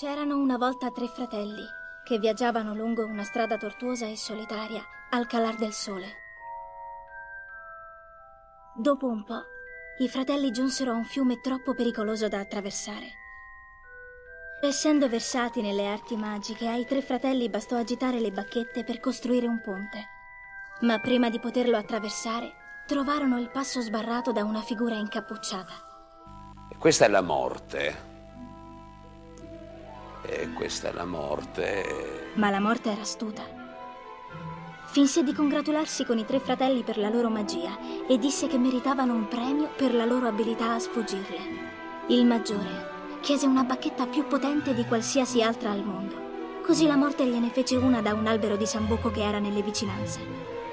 C'erano una volta tre fratelli che viaggiavano lungo una strada tortuosa e solitaria al calar del sole. Dopo un po', i fratelli giunsero a un fiume troppo pericoloso da attraversare. Essendo versati nelle arti magiche, ai tre fratelli bastò agitare le bacchette per costruire un ponte. Ma prima di poterlo attraversare, trovarono il passo sbarrato da una figura incappucciata. Questa è la morte. E questa è la morte. Ma la morte era astuta. Finse di congratularsi con i tre fratelli per la loro magia e disse che meritavano un premio per la loro abilità a sfuggirle. Il maggiore chiese una bacchetta più potente di qualsiasi altra al mondo. Così la morte gliene fece una da un albero di sambuco che era nelle vicinanze.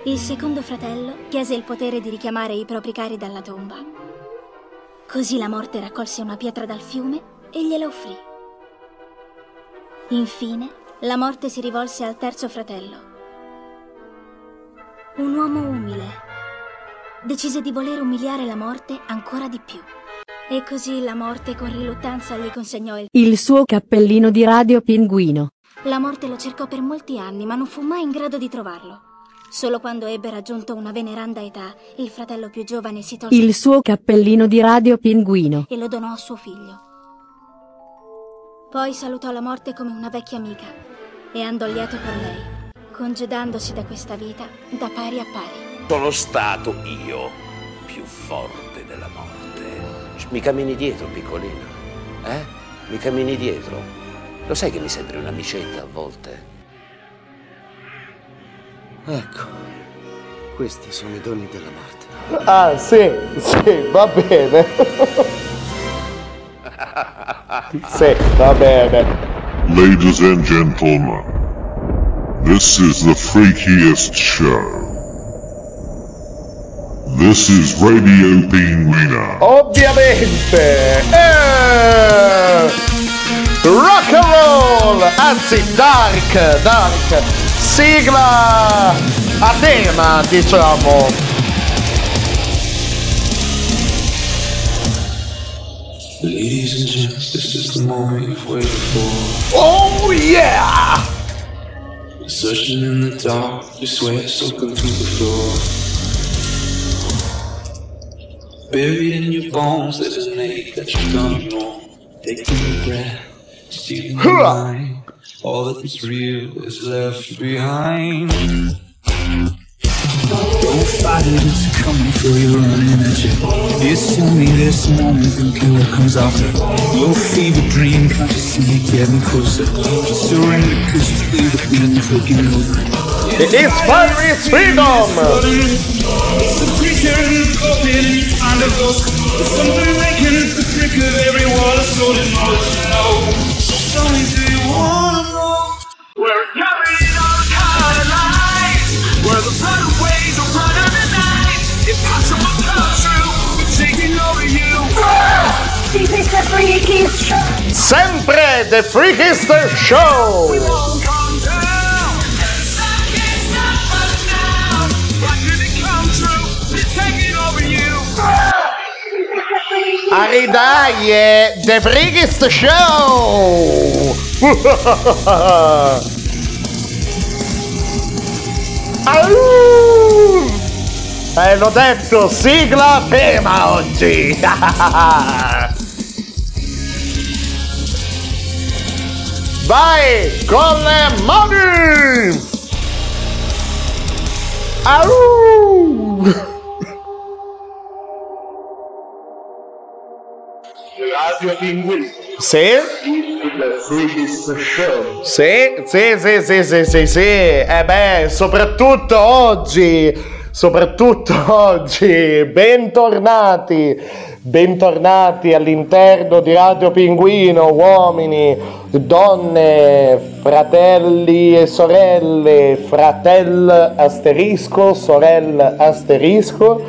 Il secondo fratello chiese il potere di richiamare i propri cari dalla tomba. Così la morte raccolse una pietra dal fiume e gliela offrì. Infine, la morte si rivolse al terzo fratello. Un uomo umile. Decise di voler umiliare la morte ancora di più. E così la morte con riluttanza gli consegnò il... Il suo cappellino di radio pinguino. La morte lo cercò per molti anni, ma non fu mai in grado di trovarlo. Solo quando ebbe raggiunto una veneranda età, il fratello più giovane si tolse Il suo cappellino di radio pinguino. e lo donò a suo figlio. Poi salutò la morte come una vecchia amica e andò lieto con lei, congedandosi da questa vita da pari a pari. Sono stato io più forte della morte. Mi cammini dietro, piccolina? Eh? Mi cammini dietro? Lo sai che mi sembri un'amicetta a volte? Ecco, questi sono i doni della morte. Ah, sì, sì, va bene. sì, va bene. Ladies and gentlemen, this is the freakiest show. This is Radio Pinguina. Ovviamente. Eh, rock and roll, anzi dark, dark. Sigla a tema, diciamo. Ladies and gents, this is the moment you've waited for. Oh yeah! Searching in the dark, your sweat soaking through the floor. Buried in your bones, there's an ache that you've done wrong. Taking a breath, stealing your mind. All that is real is left behind. Don't fight it, it's coming for you, running at you. It's only this moment, thinking what comes after. Your fever dream, can't you see it getting closer? Surrender, cause you feel the feeling taking over. It is fire is freedom! It's a creature in the coffin, and you a ghost. It's something making it the trick of every wall, so to know that you know. So tell me, do you wanna know? We're Sempre The Freakiest Show! Down. The Freakiest Show! Au! Eh, l'ho detto, sigla tema oggi! Vai con le mani! Au! Radio Pinguino. Sì? Sì, sì, sì, sì, sì, sì, sì. Eh beh, soprattutto oggi, soprattutto oggi, bentornati, bentornati all'interno di Radio Pinguino, uomini, donne, fratelli e sorelle, fratel asterisco, sorelle asterisco,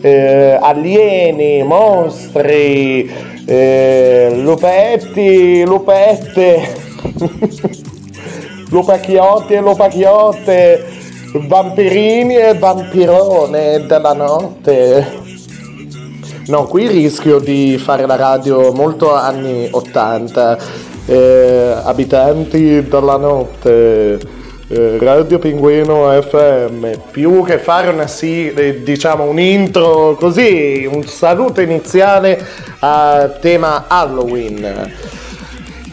eh, alieni, mostri, eh, lupetti, lupette, lupacchiotti e lupacchiotte, vampirini e vampirone della notte. No, qui rischio di fare la radio molto anni 80. eh, abitanti della notte, eh, Radio Pinguino FM, più che fare una sì, diciamo un intro così, un saluto iniziale a tema Halloween.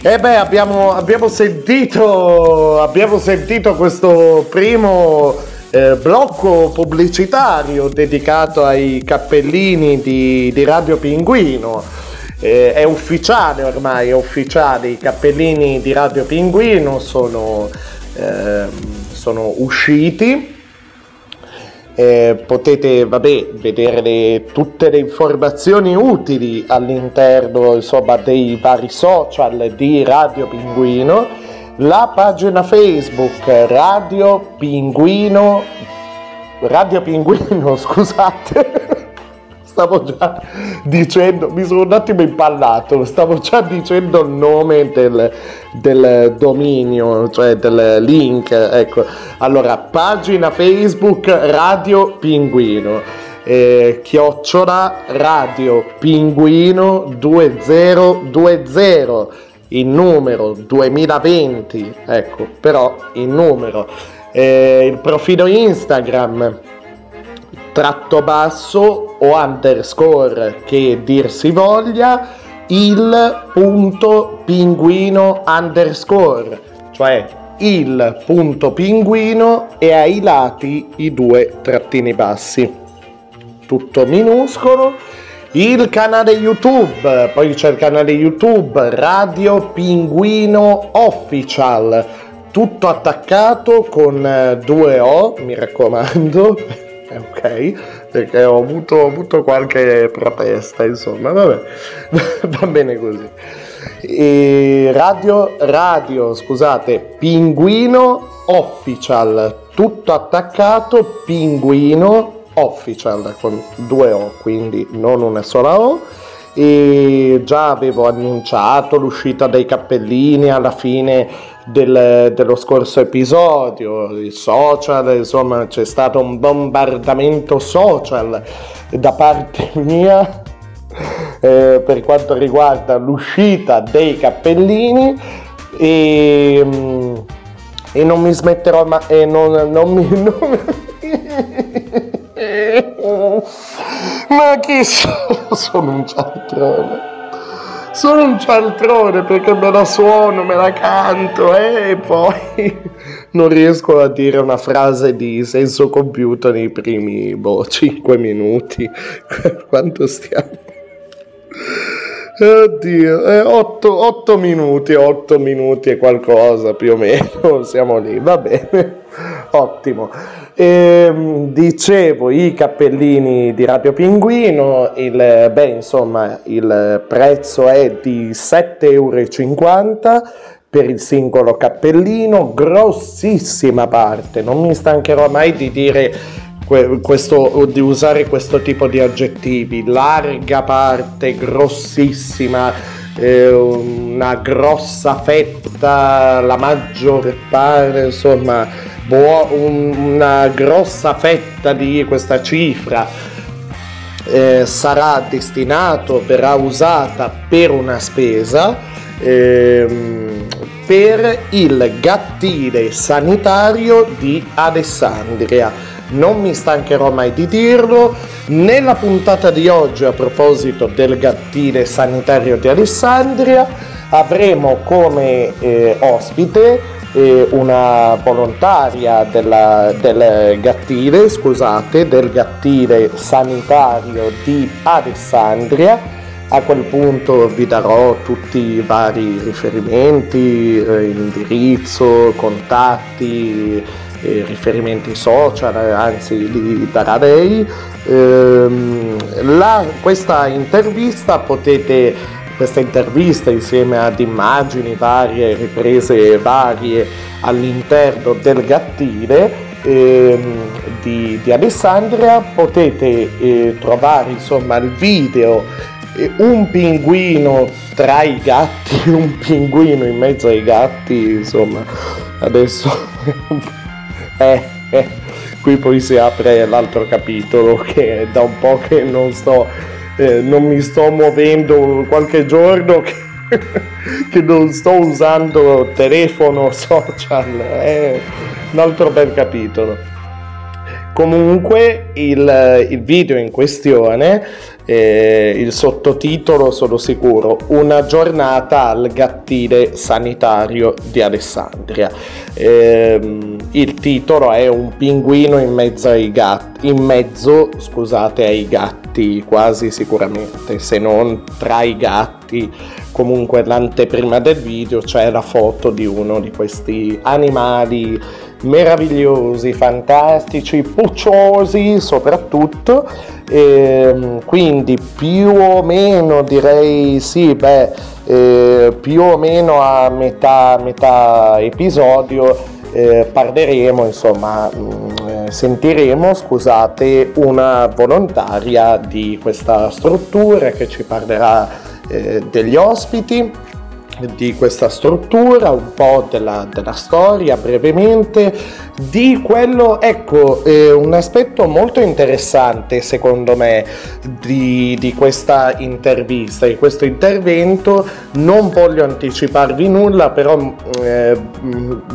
E beh, abbiamo, abbiamo sentito, abbiamo sentito questo primo eh, blocco pubblicitario dedicato ai cappellini di, di Radio Pinguino. Eh, è ufficiale ormai, è ufficiale, i cappellini di Radio Pinguino sono, eh, sono usciti. Eh, potete vabbè, vedere le- tutte le informazioni utili all'interno insomma, dei vari social di Radio Pinguino, la pagina Facebook Radio Pinguino, Radio Pinguino scusate, stavo già dicendo, mi sono un attimo impallato, stavo già dicendo il nome del, del dominio, cioè del link, ecco. Allora, pagina Facebook Radio Pinguino, eh, chiocciola Radio Pinguino 2020, in numero 2020, ecco, però in numero. Eh, il profilo Instagram tratto basso o underscore che dir si voglia il punto pinguino underscore cioè il punto pinguino e ai lati i due trattini bassi. Tutto minuscolo. Il canale youtube poi c'è il canale youtube radio pinguino official. Tutto attaccato con eh, due O mi raccomando ok. Perché ho avuto, ho avuto qualche protesta insomma vabbè. Va bene così. E radio radio scusate pinguino official. Tutto attaccato pinguino official con due O quindi non una sola O. E già avevo annunciato l'uscita dei cappellini alla fine del- dello scorso episodio, i social, insomma c'è stato un bombardamento social da parte mia eh, per quanto riguarda l'uscita dei cappellini e, mm, e non mi smetterò ma e non, non mi non- ma chi sono? Sono un cialtrone. Sono un cialtrone perché me la suono, me la canto eh, e poi non riesco a dire una frase di senso compiuto nei primi boh, 5 minuti. Quanto stiamo? Oddio, 8, minuti, 8 minuti e qualcosa più o meno, siamo lì, va bene, ottimo. Ehm, dicevo, i cappellini di Radio Pinguino, il, beh, insomma, il prezzo è di 7,50 euro per il singolo cappellino, grossissima parte, non mi stancherò mai di dire que- questo, di usare questo tipo di aggettivi, larga parte, grossissima, eh, una grossa fetta, la maggior parte, insomma, un- una grossa fetta di questa cifra eh, sarà destinato, verrà usata per una spesa ehm, per il gattile sanitario di Alessandria. Non mi stancherò mai di dirlo. Nella puntata di oggi, a proposito del gattile sanitario di Alessandria, avremo come eh, ospite una volontaria della- del gattile, scusate, del gattile sanitario di Alessandria. A quel punto vi darò tutti i vari riferimenti, eh, indirizzo, contatti, eh, riferimenti social, anzi li darà lei. Ehm, la- questa intervista potete, questa intervista insieme ad immagini varie, riprese varie all'interno del gattile ehm, di, di Alessandria, potete eh, trovare insomma il video eh, un pinguino tra i gatti, un pinguino in mezzo ai gatti, insomma, adesso eh, eh, qui poi si apre l'altro capitolo che è da un po' che non sto, eh, non mi sto muovendo qualche giorno che che non sto usando telefono social, è un altro bel capitolo. Comunque il, il video in questione, eh, il sottotitolo sono sicuro, Una giornata al gattile sanitario di Alessandria. Eh, il titolo è Un pinguino in mezzo ai gatti, in mezzo, scusate, ai gatti quasi sicuramente, se non tra i gatti. Comunque l'anteprima del video c'è la foto di uno di questi animali meravigliosi, fantastici, pucciosi soprattutto, e, quindi più o meno direi sì, beh, eh, più o meno a metà, metà episodio eh, parleremo, insomma, mm, sentiremo, scusate, una volontaria di questa struttura che ci parlerà eh, degli ospiti di questa struttura, un po' della, della storia brevemente, di quello, ecco, eh, un aspetto molto interessante secondo me di, di, questa intervista, di questo intervento, non voglio anticiparvi nulla, però eh,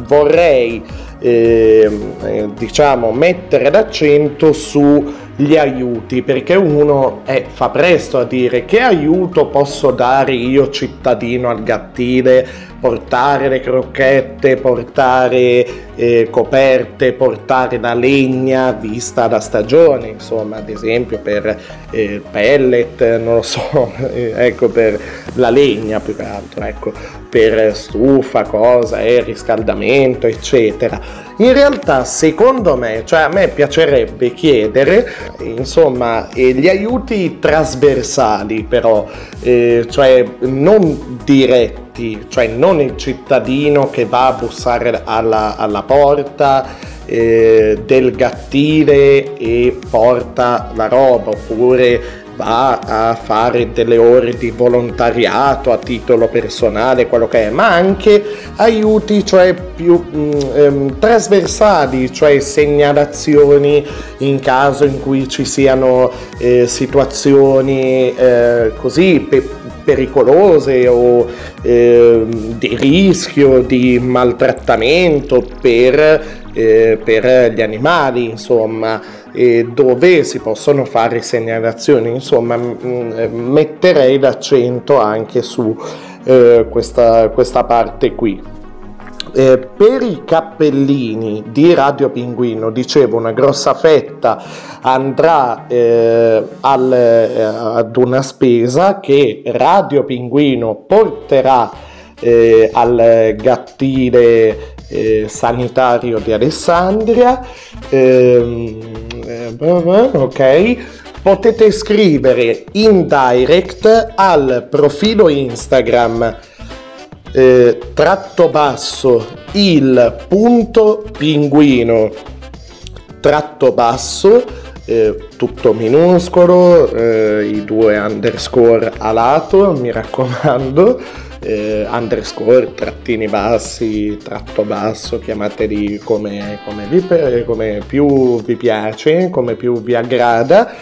vorrei eh, diciamo mettere l'accento su gli aiuti, perché uno eh, fa presto a dire che aiuto posso dare io cittadino al gattile? Portare le crocchette, portare eh, coperte, portare la legna vista la stagione, insomma, ad esempio per eh, pellet, non lo so, ecco, per la legna più che altro, ecco, per stufa, cosa, eh, riscaldamento, eccetera. In realtà, secondo me, cioè a me piacerebbe chiedere, insomma, eh, gli aiuti trasversali, però, eh, cioè non diretti diretti, cioè non il cittadino che va a bussare alla, alla porta eh, del gattile e porta la roba, oppure va a fare delle ore di volontariato a titolo personale, quello che è, ma anche aiuti cioè più mm, ehm, trasversali, cioè segnalazioni in caso in cui ci siano eh, situazioni eh, così pe- pericolose o eh, di rischio di maltrattamento per, eh, per gli animali, insomma, dove si possono fare segnalazioni, insomma, mm, metterei l'accento anche su eh, questa, questa parte qui. Eh, per i cappellini di Radio Pinguino, dicevo, una grossa fetta andrà eh, al, eh, ad una spesa che Radio Pinguino porterà eh, al gattile eh, sanitario di Alessandria. Ehm, eh, ok potete scrivere in direct al profilo Instagram eh, tratto basso il punto pinguino. Tratto basso eh, tutto minuscolo eh, i due underscore a lato mi raccomando. Eh, underscore trattini bassi tratto basso chiamateli come, come, vi, come più vi piace come più vi aggrada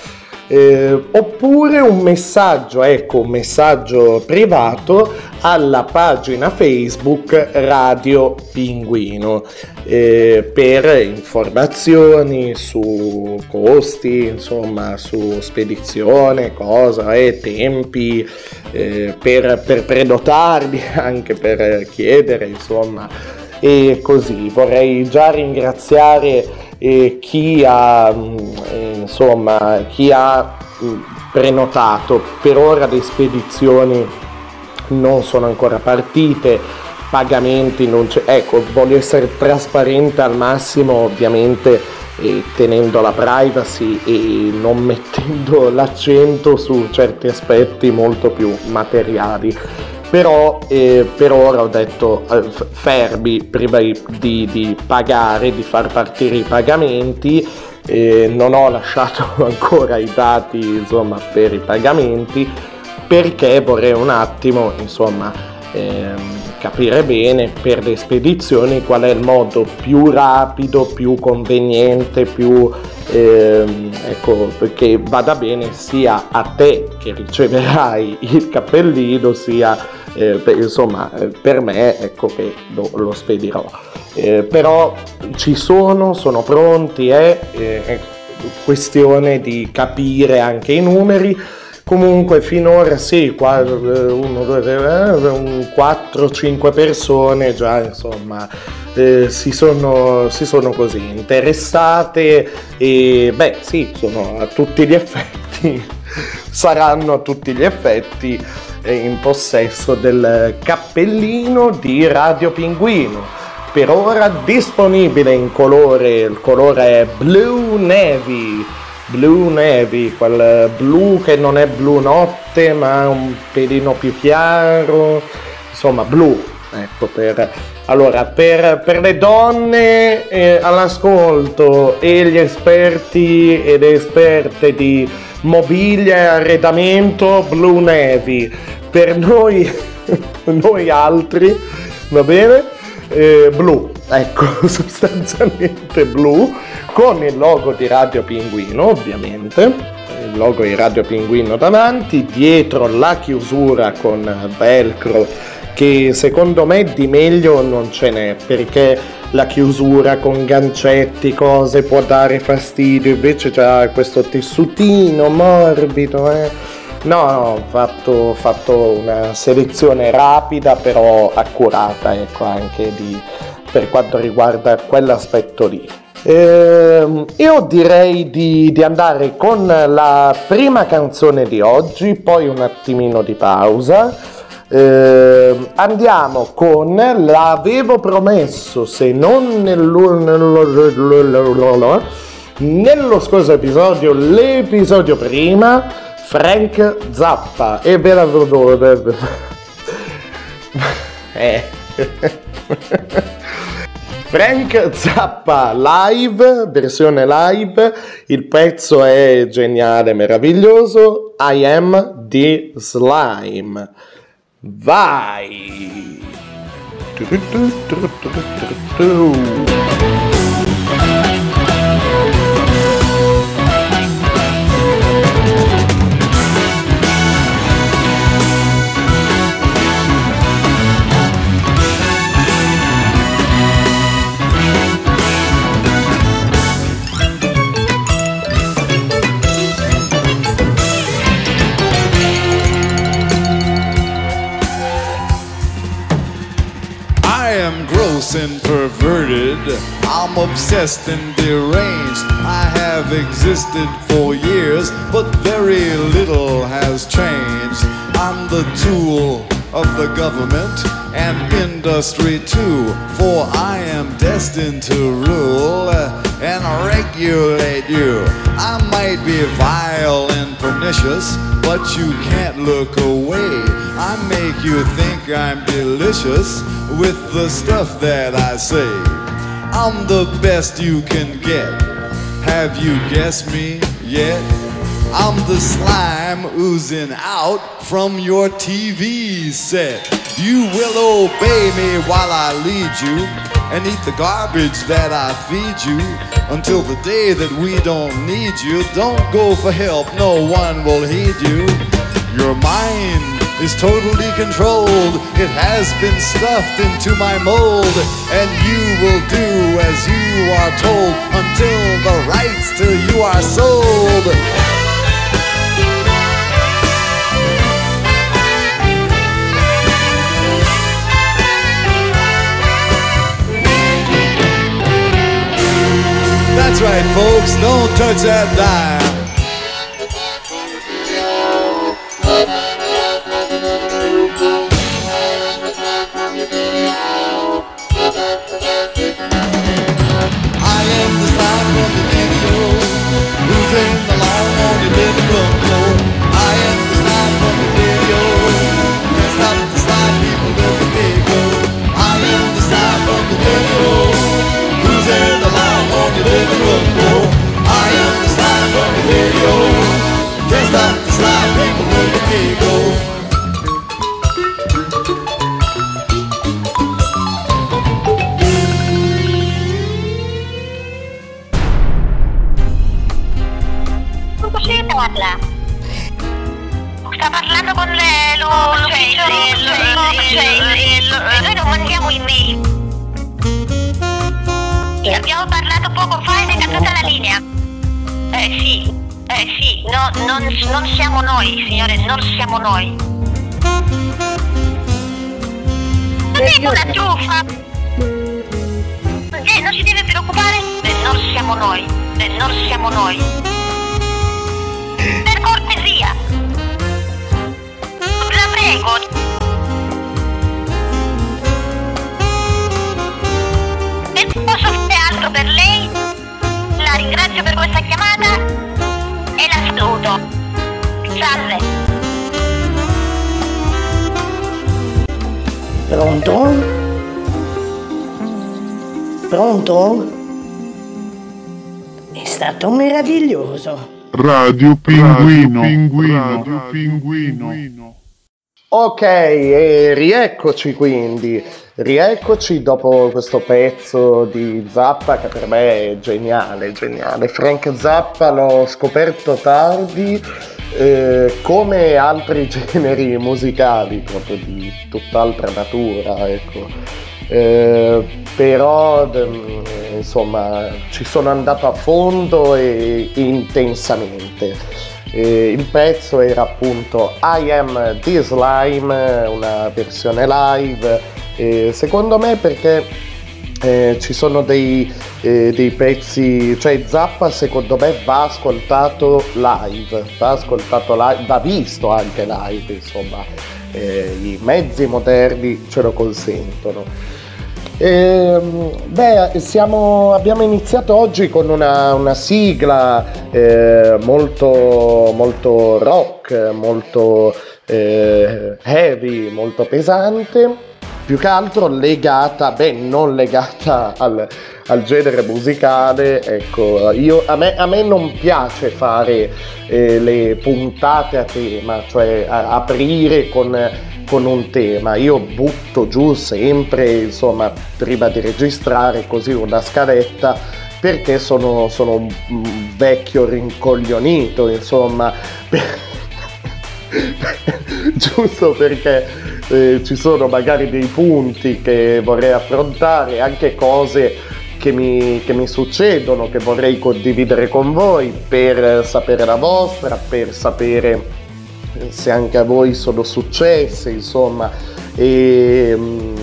eh, oppure un messaggio, ecco, un messaggio privato alla pagina Facebook Radio Pinguino eh, per informazioni su costi, insomma, su spedizione, cosa e tempi, eh, per, per prenotarli, anche per chiedere, insomma, e così. Vorrei già ringraziare e chi ha, mm, insomma, chi ha mm, prenotato. Per ora le spedizioni non sono ancora partite, pagamenti non c'è. Ecco, voglio essere trasparente al massimo, ovviamente. E tenendo la privacy e non mettendo l'accento su certi aspetti molto più materiali però eh, per ora ho detto eh, fermi prima di, di, pagare, di far partire i pagamenti, eh, non ho lasciato ancora i dati insomma, per i pagamenti perché vorrei un attimo insomma ehm, capire bene per le spedizioni qual è il modo più rapido, più conveniente, più ehm, ecco, che vada bene sia a te che riceverai il cappellino sia eh, per, insomma eh, per me ecco che lo, lo spedirò. Eh, però ci sono, sono pronti, è questione di capire anche i numeri Comunque finora sì, 1, 2, 3, 4, 5 persone già insomma eh, si, sono, si, sono, così interessate e beh sì, sono a tutti gli effetti, saranno a tutti gli effetti eh, in possesso del cappellino di Radio Pinguino. Per ora disponibile in colore, il colore è Blue Navy Blue Navy, quel blu che non è blu notte ma un pelino più chiaro, insomma blu, ecco per... Allora, per, per le donne eh, all'ascolto e gli esperti ed esperte di mobilia e arredamento Blue Navy, per noi, noi altri, va bene? Eh, blu, ecco, sostanzialmente blu con il logo di Radio Pinguino ovviamente, il logo di Radio Pinguino davanti, dietro la chiusura con velcro che secondo me di meglio non ce n'è perché la chiusura con gancetti, cose può dare fastidio, invece c'è questo tessutino morbido, eh. No, no, ho fatto, fatto, una selezione rapida però accurata, ecco, anche di, per quanto riguarda quell'aspetto lì. Eh, io direi di, di, andare con la prima canzone di oggi, poi un attimino di pausa. Eh, andiamo con L'avevo promesso, se non nello, scorso episodio, l'episodio prima, Frank Zappa. E ve la... Eh. Frank Zappa live, versione live, il pezzo è geniale, meraviglioso, I am the slime. Vai! And perverted. I'm obsessed and deranged. I have existed for years, but very little has changed. I'm the tool of the government and industry too, for I am destined to rule and regulate you. I might be vile and pernicious, but you can't look away. I make you think I'm delicious with the stuff that I say. I'm the best you can get. Have you guessed me yet? I'm the slime oozing out from your TV set. You will obey me while I lead you and eat the garbage that I feed you until the day that we don't need you. Don't go for help, no one will heed you. Your mind is totally controlled. It has been stuffed into my mold, and you will do as you are told until the rights to you are sold. That's right, folks, don't touch that dime. am the the the living room I am the slime of the video Can't stop the slime, people look go I am the slime the video the living room I am the the video Can't stop the people go ed è caduta la linea. Eh sì, eh sì, no, non, non siamo noi, signore, non siamo noi. Non è una truffa. Eh, non si deve preoccupare, eh, non siamo noi, eh, non siamo noi. Saluto. Salve. Pronto? Pronto? È stato meraviglioso. Radio Pinguino. Radio Pinguino. Ok, e rieccoci quindi, rieccoci dopo questo pezzo di Zappa che per me è geniale, geniale. Frank Zappa l'ho scoperto tardi, eh, come altri generi musicali, proprio di tutt'altra natura, ecco. Eh, però ehm, insomma ci sono andato a fondo e intensamente. E il pezzo era appunto I Am The Slime, una versione live, e secondo me perché eh, ci sono dei, eh, dei pezzi, cioè Zappa secondo me va ascoltato live, va ascoltato live, va visto anche live, insomma, eh, i mezzi moderni ce lo consentono. Ehm, beh, siamo, abbiamo iniziato oggi con una, una sigla eh, molto, molto rock, molto eh, heavy, molto pesante, più che altro legata, beh, non legata al, al genere musicale, ecco, io, a, me, a me non piace fare eh, le puntate a tema, cioè a, aprire con con un tema, io butto giù sempre, insomma, prima di registrare così una scaletta perché sono, sono un vecchio rincoglionito, insomma, giusto perché eh, ci sono magari dei punti che vorrei affrontare, anche cose che mi, che mi, succedono, che vorrei condividere con voi per sapere la vostra, per sapere se anche a voi sono successe, insomma. E, mm,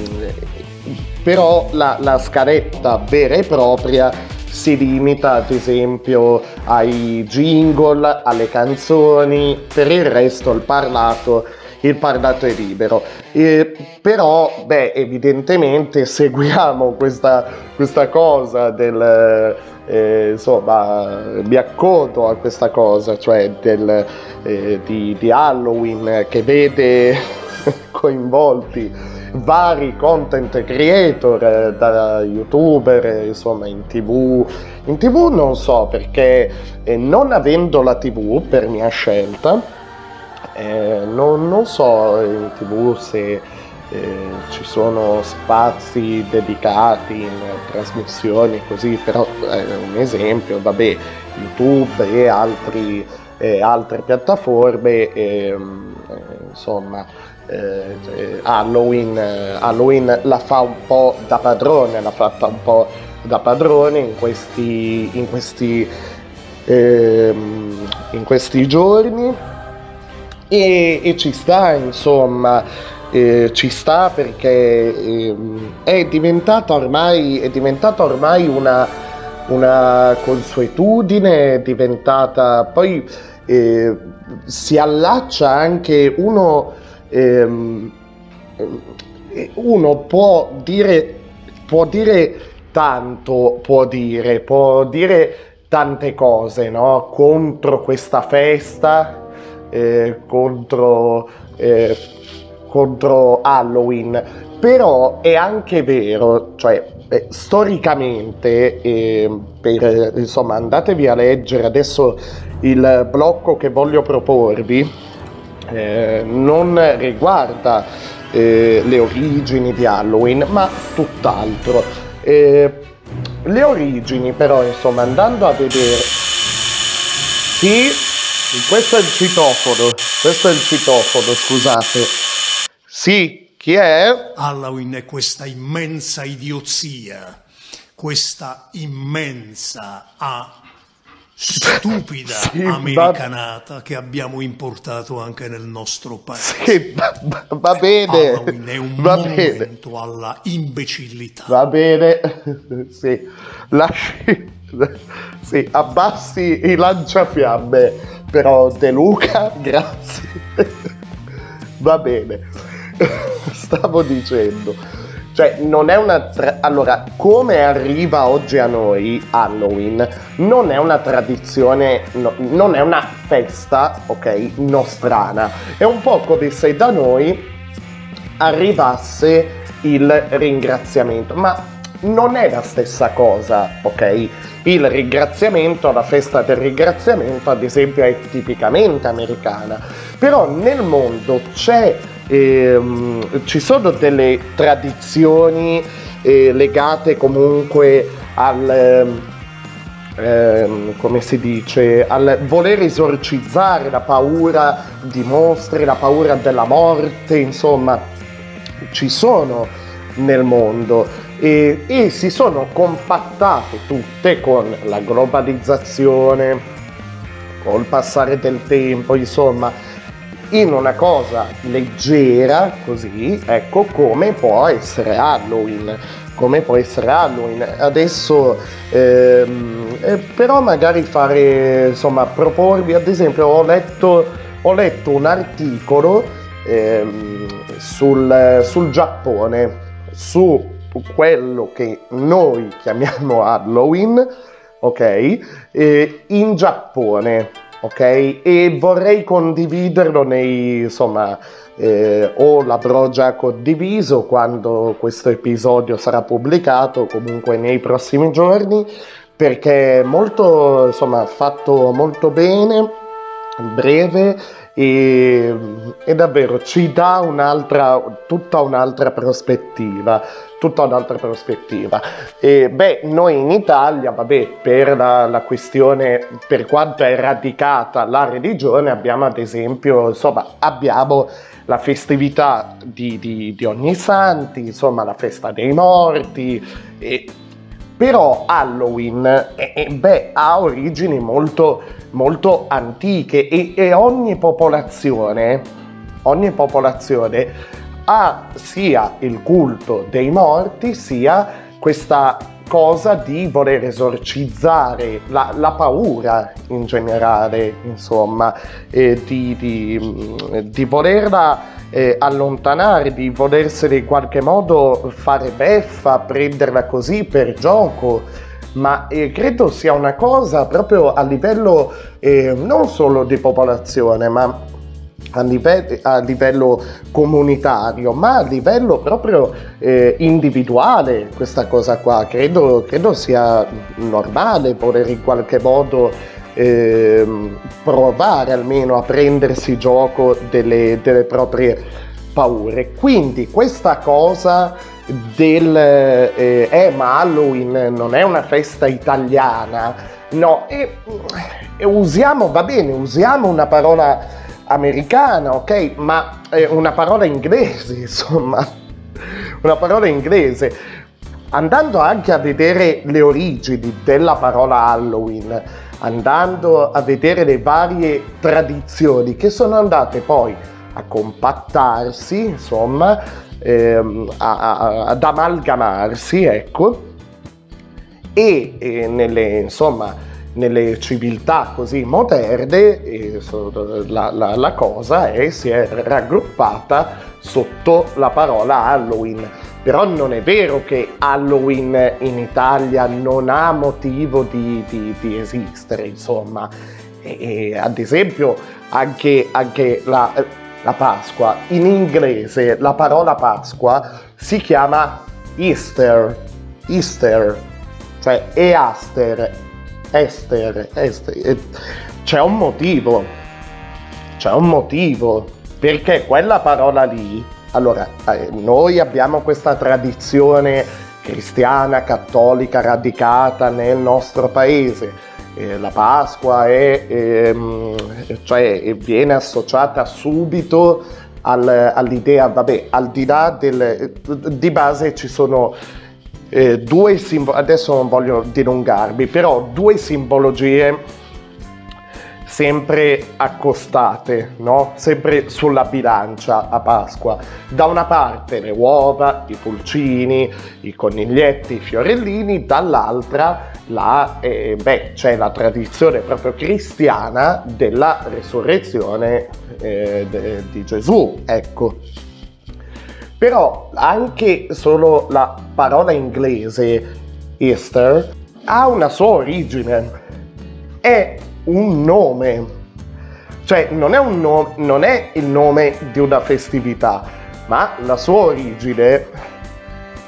però la, la scaletta vera e propria si limita ad esempio ai jingle, alle canzoni, per il resto il parlato, il parlato è libero. E, però, beh, evidentemente seguiamo questa, questa cosa del... Eh, insomma, mi accodo a questa cosa, cioè del, eh, di, di Halloween che vede coinvolti vari content creator eh, da youtuber eh, insomma in tv in tv non so perché eh, non avendo la tv per mia scelta eh, non, non, so in tv se eh, ci sono spazi dedicati in trasmissioni così però è un esempio vabbè youtube e altri e altre piattaforme e, mm, insomma eh, Halloween, Halloween la fa un po' da padrone, l'ha fatta un po' da padrone in questi, in questi, eh, in questi giorni e, e, ci sta insomma eh, ci sta perché eh, è diventata ormai, è diventata ormai una, una consuetudine, è diventata poi eh, si allaccia anche uno, ehm, uno può dire, può dire tanto, può dire, può dire tante cose no? contro questa festa, eh, contro, eh, contro Halloween, però è anche vero, cioè eh, storicamente, eh, per, insomma, andatevi a leggere adesso il blocco che voglio proporvi, eh, non riguarda eh, le origini di Halloween, ma tutt'altro. Eh, le origini, però, insomma, andando a vedere. Sì, questo è il citofono, questo è il citofono, scusate. Sì, chi è? Halloween è questa immensa idiozia, questa immensa a stupida Sì, americanata che abbiamo importato anche nel nostro paese. Sì, va, va- va bene, Halloween è un va bene, monumento alla imbecillità. va bene, sì, lasci, sì, abbassi i lanciafiamme, però De Luca, grazie, va bene, stavo dicendo, cioè non è una, tra- allora, come arriva oggi a noi Halloween, non è una tradizione, no- non è una festa, ok, nostrana, è un po' come se da noi arrivasse il ringraziamento, ma non è la stessa cosa, ok? Il ringraziamento, la festa del ringraziamento, ad esempio, è tipicamente americana, però nel mondo ehm, ci sono delle tradizioni eh, legate comunque al... ehm, ehm, come si dice, al voler esorcizzare la paura di mostri, la paura della morte, insomma, ci sono nel mondo e, e si sono compattate tutte con la globalizzazione, col passare del tempo, insomma, in una cosa leggera, così, ecco, come può essere Halloween. Come può essere Halloween. Adesso, ehm, eh, però, magari fare, insomma, proporvi, ad esempio, ho letto, ho letto un articolo ehm, sul, sul Giappone, su quello che noi chiamiamo Halloween, ok? Eh, in Giappone, ok? E vorrei condividerlo nei, insomma, eh, o l'avrò già condiviso quando questo episodio sarà pubblicato, comunque nei prossimi giorni, perché è molto, insomma, fatto molto bene, breve e, e davvero ci dà un'altra, tutta un'altra prospettiva, tutta un'altra prospettiva. E, beh, noi in Italia, vabbè, per la, la questione, per quanto è radicata la religione, abbiamo ad esempio, insomma, abbiamo la festività di, di, di ogni santi, insomma, la festa dei morti, e, però Halloween eh, eh, beh, ha origini molto, molto antiche e, e ogni popolazione, ogni popolazione ha sia il culto dei morti sia questa cosa di voler esorcizzare la, la paura in generale, insomma, eh, di, di, di volerla eh, allontanare, di volersene in qualche modo fare beffa, prenderla così per gioco, ma eh, credo sia una cosa proprio a livello eh, non solo di popolazione, ma a livello, a livello comunitario, ma a livello proprio eh, individuale questa cosa qua. Credo, credo sia normale voler in qualche modo ehm, provare almeno a prendersi gioco delle, delle proprie paure. Quindi questa cosa del eh, eh, ma Halloween non è una festa italiana, no, e, e usiamo, va bene, usiamo una parola americana, ok, ma è una parola inglese, insomma, una parola inglese. Andando anche a vedere le origini della parola Halloween, andando a vedere le varie tradizioni che sono andate poi a compattarsi, insomma, ehm, a- a- ad amalgamarsi, ecco, e, e nelle, insomma, nelle civiltà così moderne la, la- la cosa è, si è raggruppata sotto la parola Halloween. Però non è vero che Halloween in Italia non ha motivo di, di- di esistere, insomma. E- e, ad esempio anche, anche la, la Pasqua, in inglese la parola Pasqua si chiama Easter, Easter, cioè Easter, Esther, eh, C'è un motivo, c'è un motivo, perché quella parola lì, allora, eh, noi abbiamo questa tradizione cristiana, cattolica, radicata nel nostro paese. Eh, la Pasqua è, ehm, cioè, viene associata subito al- all'idea, vabbè, al di là del... di base ci sono eh, due simbologie, adesso non voglio dilungarmi, però due simbologie sempre accostate, no? sempre sulla bilancia a Pasqua. Da una parte le uova, i pulcini, i coniglietti, i fiorellini, dall'altra la, eh, beh, c'è la tradizione proprio cristiana della resurrezione eh, de- di Gesù. Ecco. Però anche solo la parola inglese Easter ha una sua origine. È un nome. Cioè non è, no- non è il nome di una festività, ma la sua origine,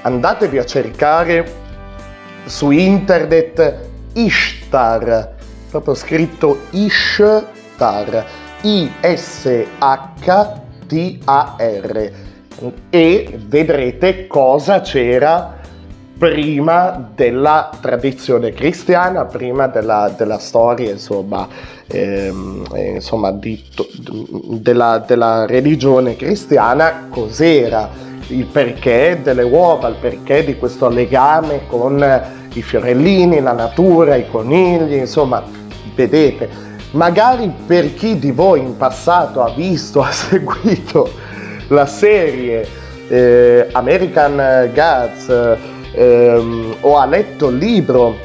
andatevi a cercare su internet Ishtar, proprio scritto Ishtar, I-S-H-T-A-R, e vedrete cosa c'era prima della tradizione cristiana, prima della, della storia, insomma, ehm, eh, insomma di, della, della religione cristiana, cos'era il perché delle uova, il perché di questo legame con i fiorellini, la natura, i conigli, insomma, vedete. Magari per chi di voi in passato ha visto, ha seguito la serie eh, American Gods ehm, o ha letto il libro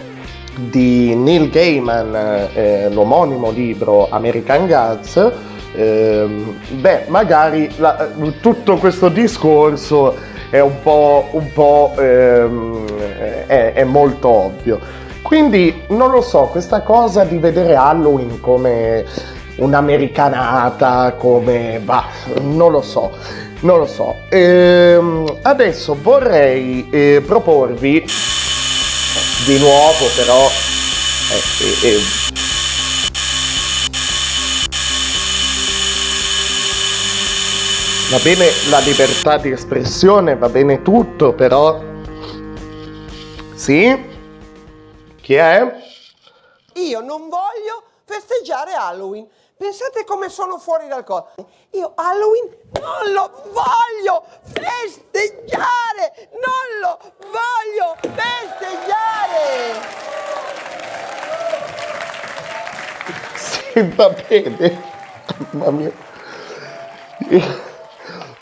di Neil Gaiman, eh, l'omonimo libro American Gods, ehm, beh, magari la, tutto questo discorso è un po', un po' ehm, è, è molto ovvio. Quindi non lo so, questa cosa di vedere Halloween come un'americanata, come... bah, non lo so. Non lo so. Ehm, adesso vorrei eh, proporvi di nuovo però eh, eh, va bene la libertà di espressione, va bene tutto, però sì? Chi è? Io non voglio festeggiare Halloween. Pensate come sono fuori dal corpo. Io Halloween non lo voglio festeggiare! Non lo voglio festeggiare! Sì, va bene. Mamma mia.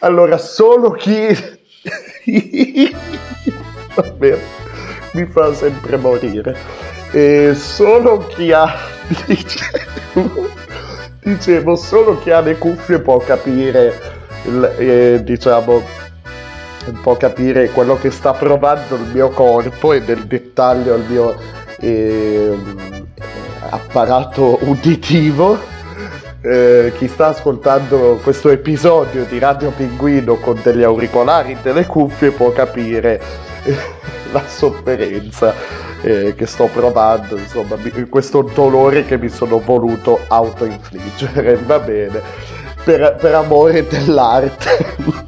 Allora, solo chi... Vabbè, mi fa sempre morire. Eh, solo chi ha... Dicevo, solo chi ha le cuffie può capire, il, eh, diciamo, può capire quello che sta provando il mio corpo e nel dettaglio il mio eh, apparato uditivo. Eh, chi sta ascoltando questo episodio di Radio Pinguino con degli auricolari e delle cuffie può capire la sofferenza eh, che sto provando, insomma, mi- questo dolore che mi sono voluto autoinfliggere, va bene, per, per amore dell'arte,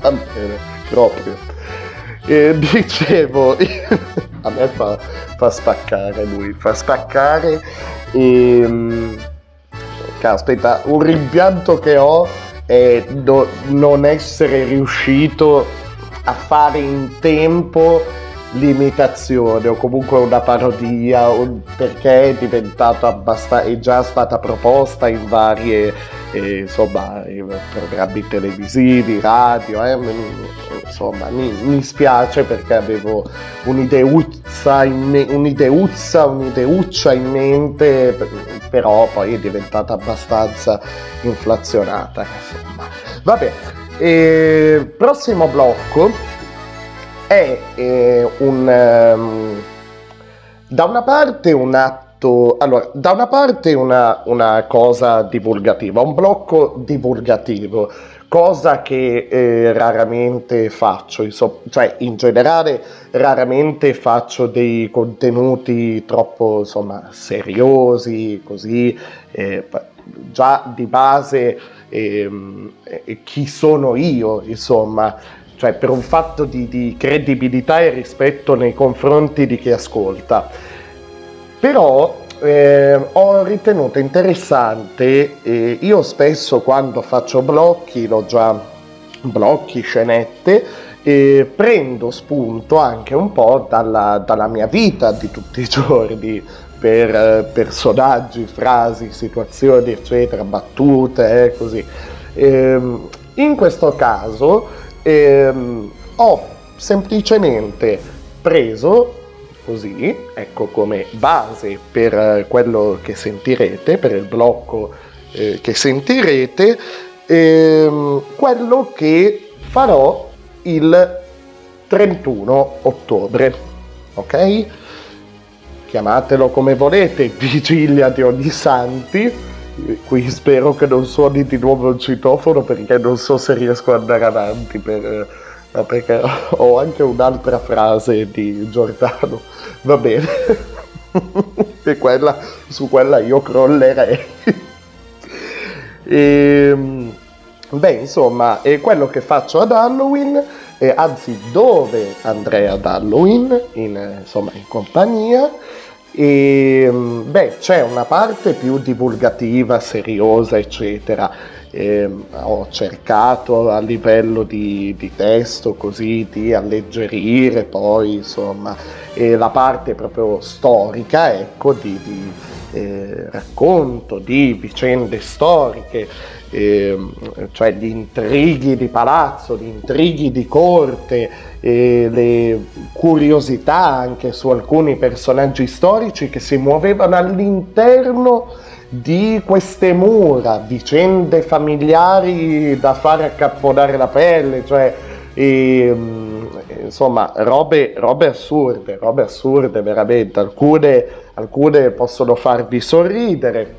va bene, proprio. E dicevo, a me fa, fa spaccare lui, fa spaccare e... Caspita, un rimpianto che ho è no- non essere riuscito a fare in tempo l'imitazione o comunque una parodia perché è diventato abbastanza è già stata proposta in varie eh, insomma in programmi televisivi radio eh, insomma mi, mi spiace perché avevo un'ideuzza in me- un'ideuzza un'ideuccia in mente per- però poi è diventata abbastanza inflazionata insomma. Vabbè eh, prossimo blocco è eh, un ehm, da una parte un atto allora da una parte una, una cosa divulgativa un blocco divulgativo cosa che eh, raramente faccio insomma, cioè in generale raramente faccio dei contenuti troppo insomma seriosi così eh, già di base ehm, eh, chi sono io insomma cioè per un fatto di, di credibilità e rispetto nei confronti di chi ascolta. Però eh, ho ritenuto interessante, eh, io spesso quando faccio blocchi, l'ho già blocchi, scenette, eh, prendo spunto anche un po' dalla, dalla, mia vita di tutti i giorni per personaggi, frasi, situazioni, eccetera, battute, eh, così. Ehm, in questo caso ehm, ho semplicemente preso così, ecco come base per eh, quello che sentirete, per il blocco eh, che sentirete, ehm, quello che farò il 31 ottobre, ok? Chiamatelo come volete, vigilia di ogni santi. Qui spero che non suoni di nuovo il citofono perché non so se riesco ad andare avanti per, eh, perché ho anche un'altra frase di Giordano. Va bene. e quella, su quella io crollerei. e, ehm, beh, insomma, è quello che faccio ad Halloween, eh, anzi dove andrei ad Halloween, in, insomma, in compagnia. E ehm, beh, c'è una parte più divulgativa, seriosa, eccetera. Eh, ho cercato a livello di, di, testo così di alleggerire poi insomma eh, la parte proprio storica ecco di, di eh, racconto di vicende storiche eh, cioè gli intrighi di palazzo, gli intrighi di corte, eh, le curiosità anche su alcuni personaggi storici che si muovevano all'interno di queste mura, vicende familiari da fare accapponare la pelle, cioè e, insomma robe, robe, assurde, robe assurde veramente, alcune, alcune possono farvi sorridere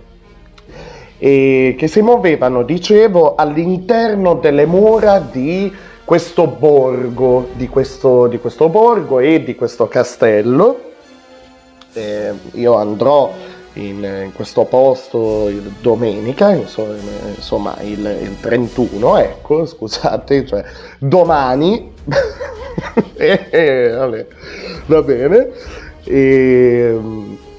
e che si muovevano, dicevo, all'interno delle mura di questo borgo, di questo, di questo borgo e di questo castello. Eh, io andrò in, in, questo posto il domenica, insomma, insomma il, il, 31, ecco, scusate, cioè domani. eh, eh, vabbè, va bene. E,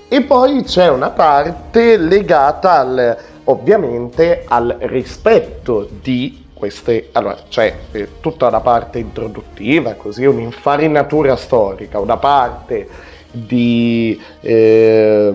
e poi c'è una parte legata al ovviamente al rispetto di queste, allora c'è eh, tutta la parte introduttiva, così un'infarinatura storica, una parte di, eh,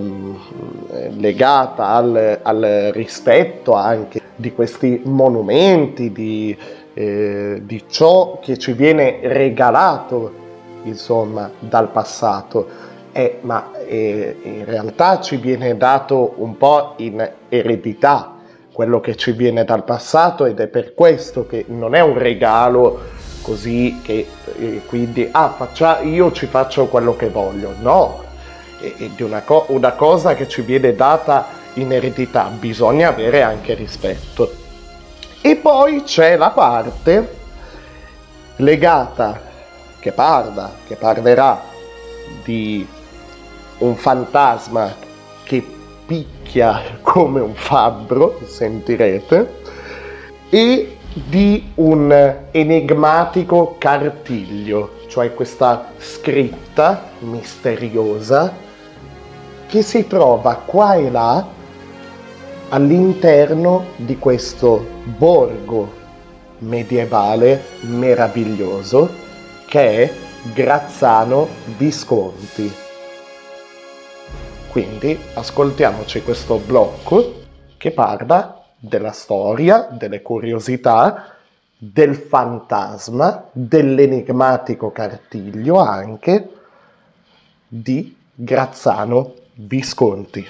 legata al, al, rispetto anche di questi monumenti, di, eh, di ciò che ci viene regalato insomma dal passato eh, ma eh, in realtà ci viene dato un po' in eredità quello che ci viene dal passato ed è per questo che non è un regalo così che eh, quindi ah, faccia, io ci faccio quello che voglio, no, è, di una, co- una cosa che ci viene data in eredità, bisogna avere anche rispetto. E poi c'è la parte legata, che parla, che parlerà di un fantasma che picchia come un fabbro, sentirete, e di un enigmatico cartiglio, cioè questa scritta misteriosa che si trova qua e là all'interno di questo borgo medievale meraviglioso che è Grazzano Visconti. Quindi ascoltiamoci questo blocco che parla della storia, delle curiosità, del fantasma, dell'enigmatico cartiglio anche di Grazzano Visconti.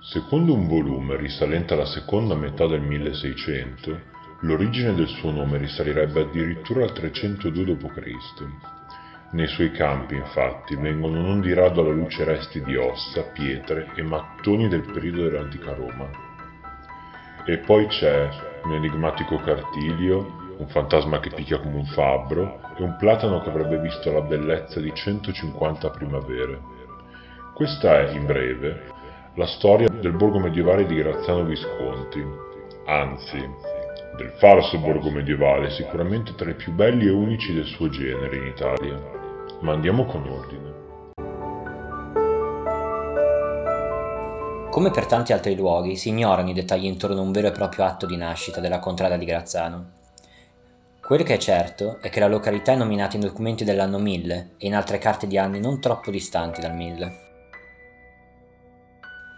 Secondo un volume risalente alla seconda metà del 1600, l'origine del suo nome risalirebbe addirittura al 302 d.C. Nei suoi campi, infatti, vengono non di rado alla luce resti di ossa, pietre e mattoni del periodo dell'antica Roma. E poi c'è un enigmatico cartilio, un fantasma che picchia come un fabbro e un platano che avrebbe visto la bellezza di 150 primavere. Questa è, in breve, la storia del borgo medievale di Graziano Visconti, anzi, del falso borgo medievale, sicuramente tra i più belli e unici del suo genere in Italia. Ma andiamo con ordine. Come per tanti altri luoghi, si ignorano i dettagli intorno a un vero e proprio atto di nascita della contrada di Grazzano. Quel che è certo è che la località è nominata in documenti dell'anno 1000 e in altre carte di anni non troppo distanti dal 1000.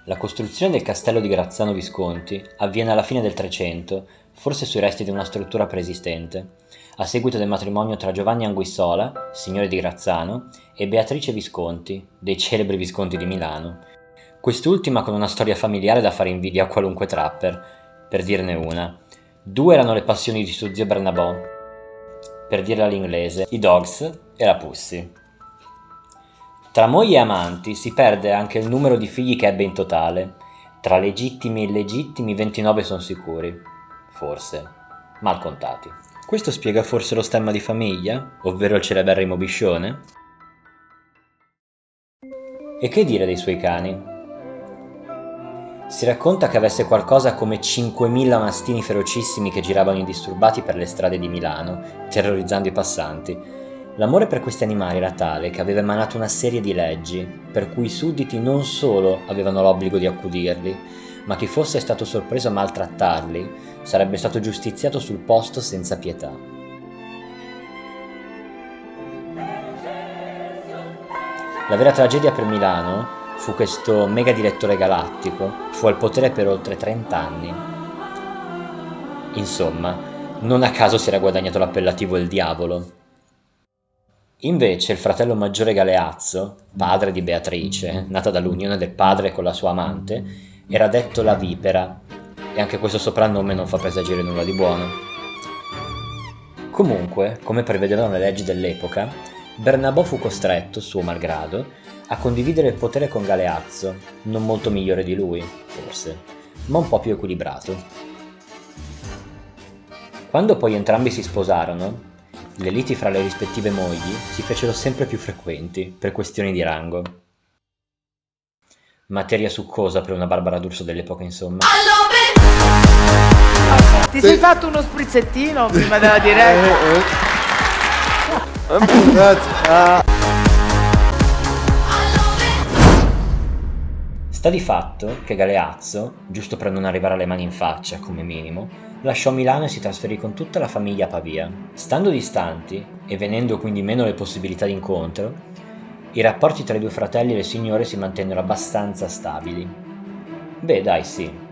La costruzione del castello di Grazzano Visconti avviene alla fine del Trecento, forse sui resti di una struttura preesistente, a seguito del matrimonio tra Giovanni Anguissola, signore di Grazzano, e Beatrice Visconti, dei celebri Visconti di Milano, quest'ultima con una storia familiare da fare invidia a qualunque trapper, per dirne una. Due erano le passioni di suo zio Bernabò, per dirla all'inglese, i Dogs e la Pussy. Tra moglie e amanti si perde anche il numero di figli che ebbe in totale. Tra legittimi e illegittimi 29 sono sicuri. Forse. Mal contati. Questo spiega forse lo stemma di famiglia, ovvero il celeberrimo biscione? E che dire dei suoi cani? Si racconta che avesse qualcosa come 5.000 mastini ferocissimi che giravano indisturbati per le strade di Milano, terrorizzando i passanti. L'amore per questi animali era tale che aveva emanato una serie di leggi, per cui i sudditi non solo avevano l'obbligo di accudirli, ma chi fosse stato sorpreso a maltrattarli sarebbe stato giustiziato sul posto senza pietà. La vera tragedia per Milano fu questo mega direttore galattico, fu al potere per oltre 30 anni. Insomma, non a caso si era guadagnato l'appellativo Il Diavolo. Invece il fratello maggiore Galeazzo, padre di Beatrice, nata dall'unione del padre con la sua amante, era detto la Vipera, e anche questo soprannome non fa presagire nulla di buono. Comunque, come prevedevano le leggi dell'epoca, Bernabò fu costretto, suo malgrado, a condividere il potere con Galeazzo, non molto migliore di lui, forse, ma un po' più equilibrato. Quando poi entrambi si sposarono, le liti fra le rispettive mogli si fecero sempre più frequenti per questioni di rango. Materia succosa per una Barbara D'Urso dell'epoca, insomma. Ti sei fatto uno sprizzettino prima della diretta? Grazie. Sta di fatto che Galeazzo, giusto per non arrivare alle mani in faccia come minimo, lasciò Milano e si trasferì con tutta la famiglia a Pavia. Stando distanti, e venendo quindi meno le possibilità di incontro, i rapporti tra i due fratelli e le signore si mantennero abbastanza stabili. Beh, dai sì,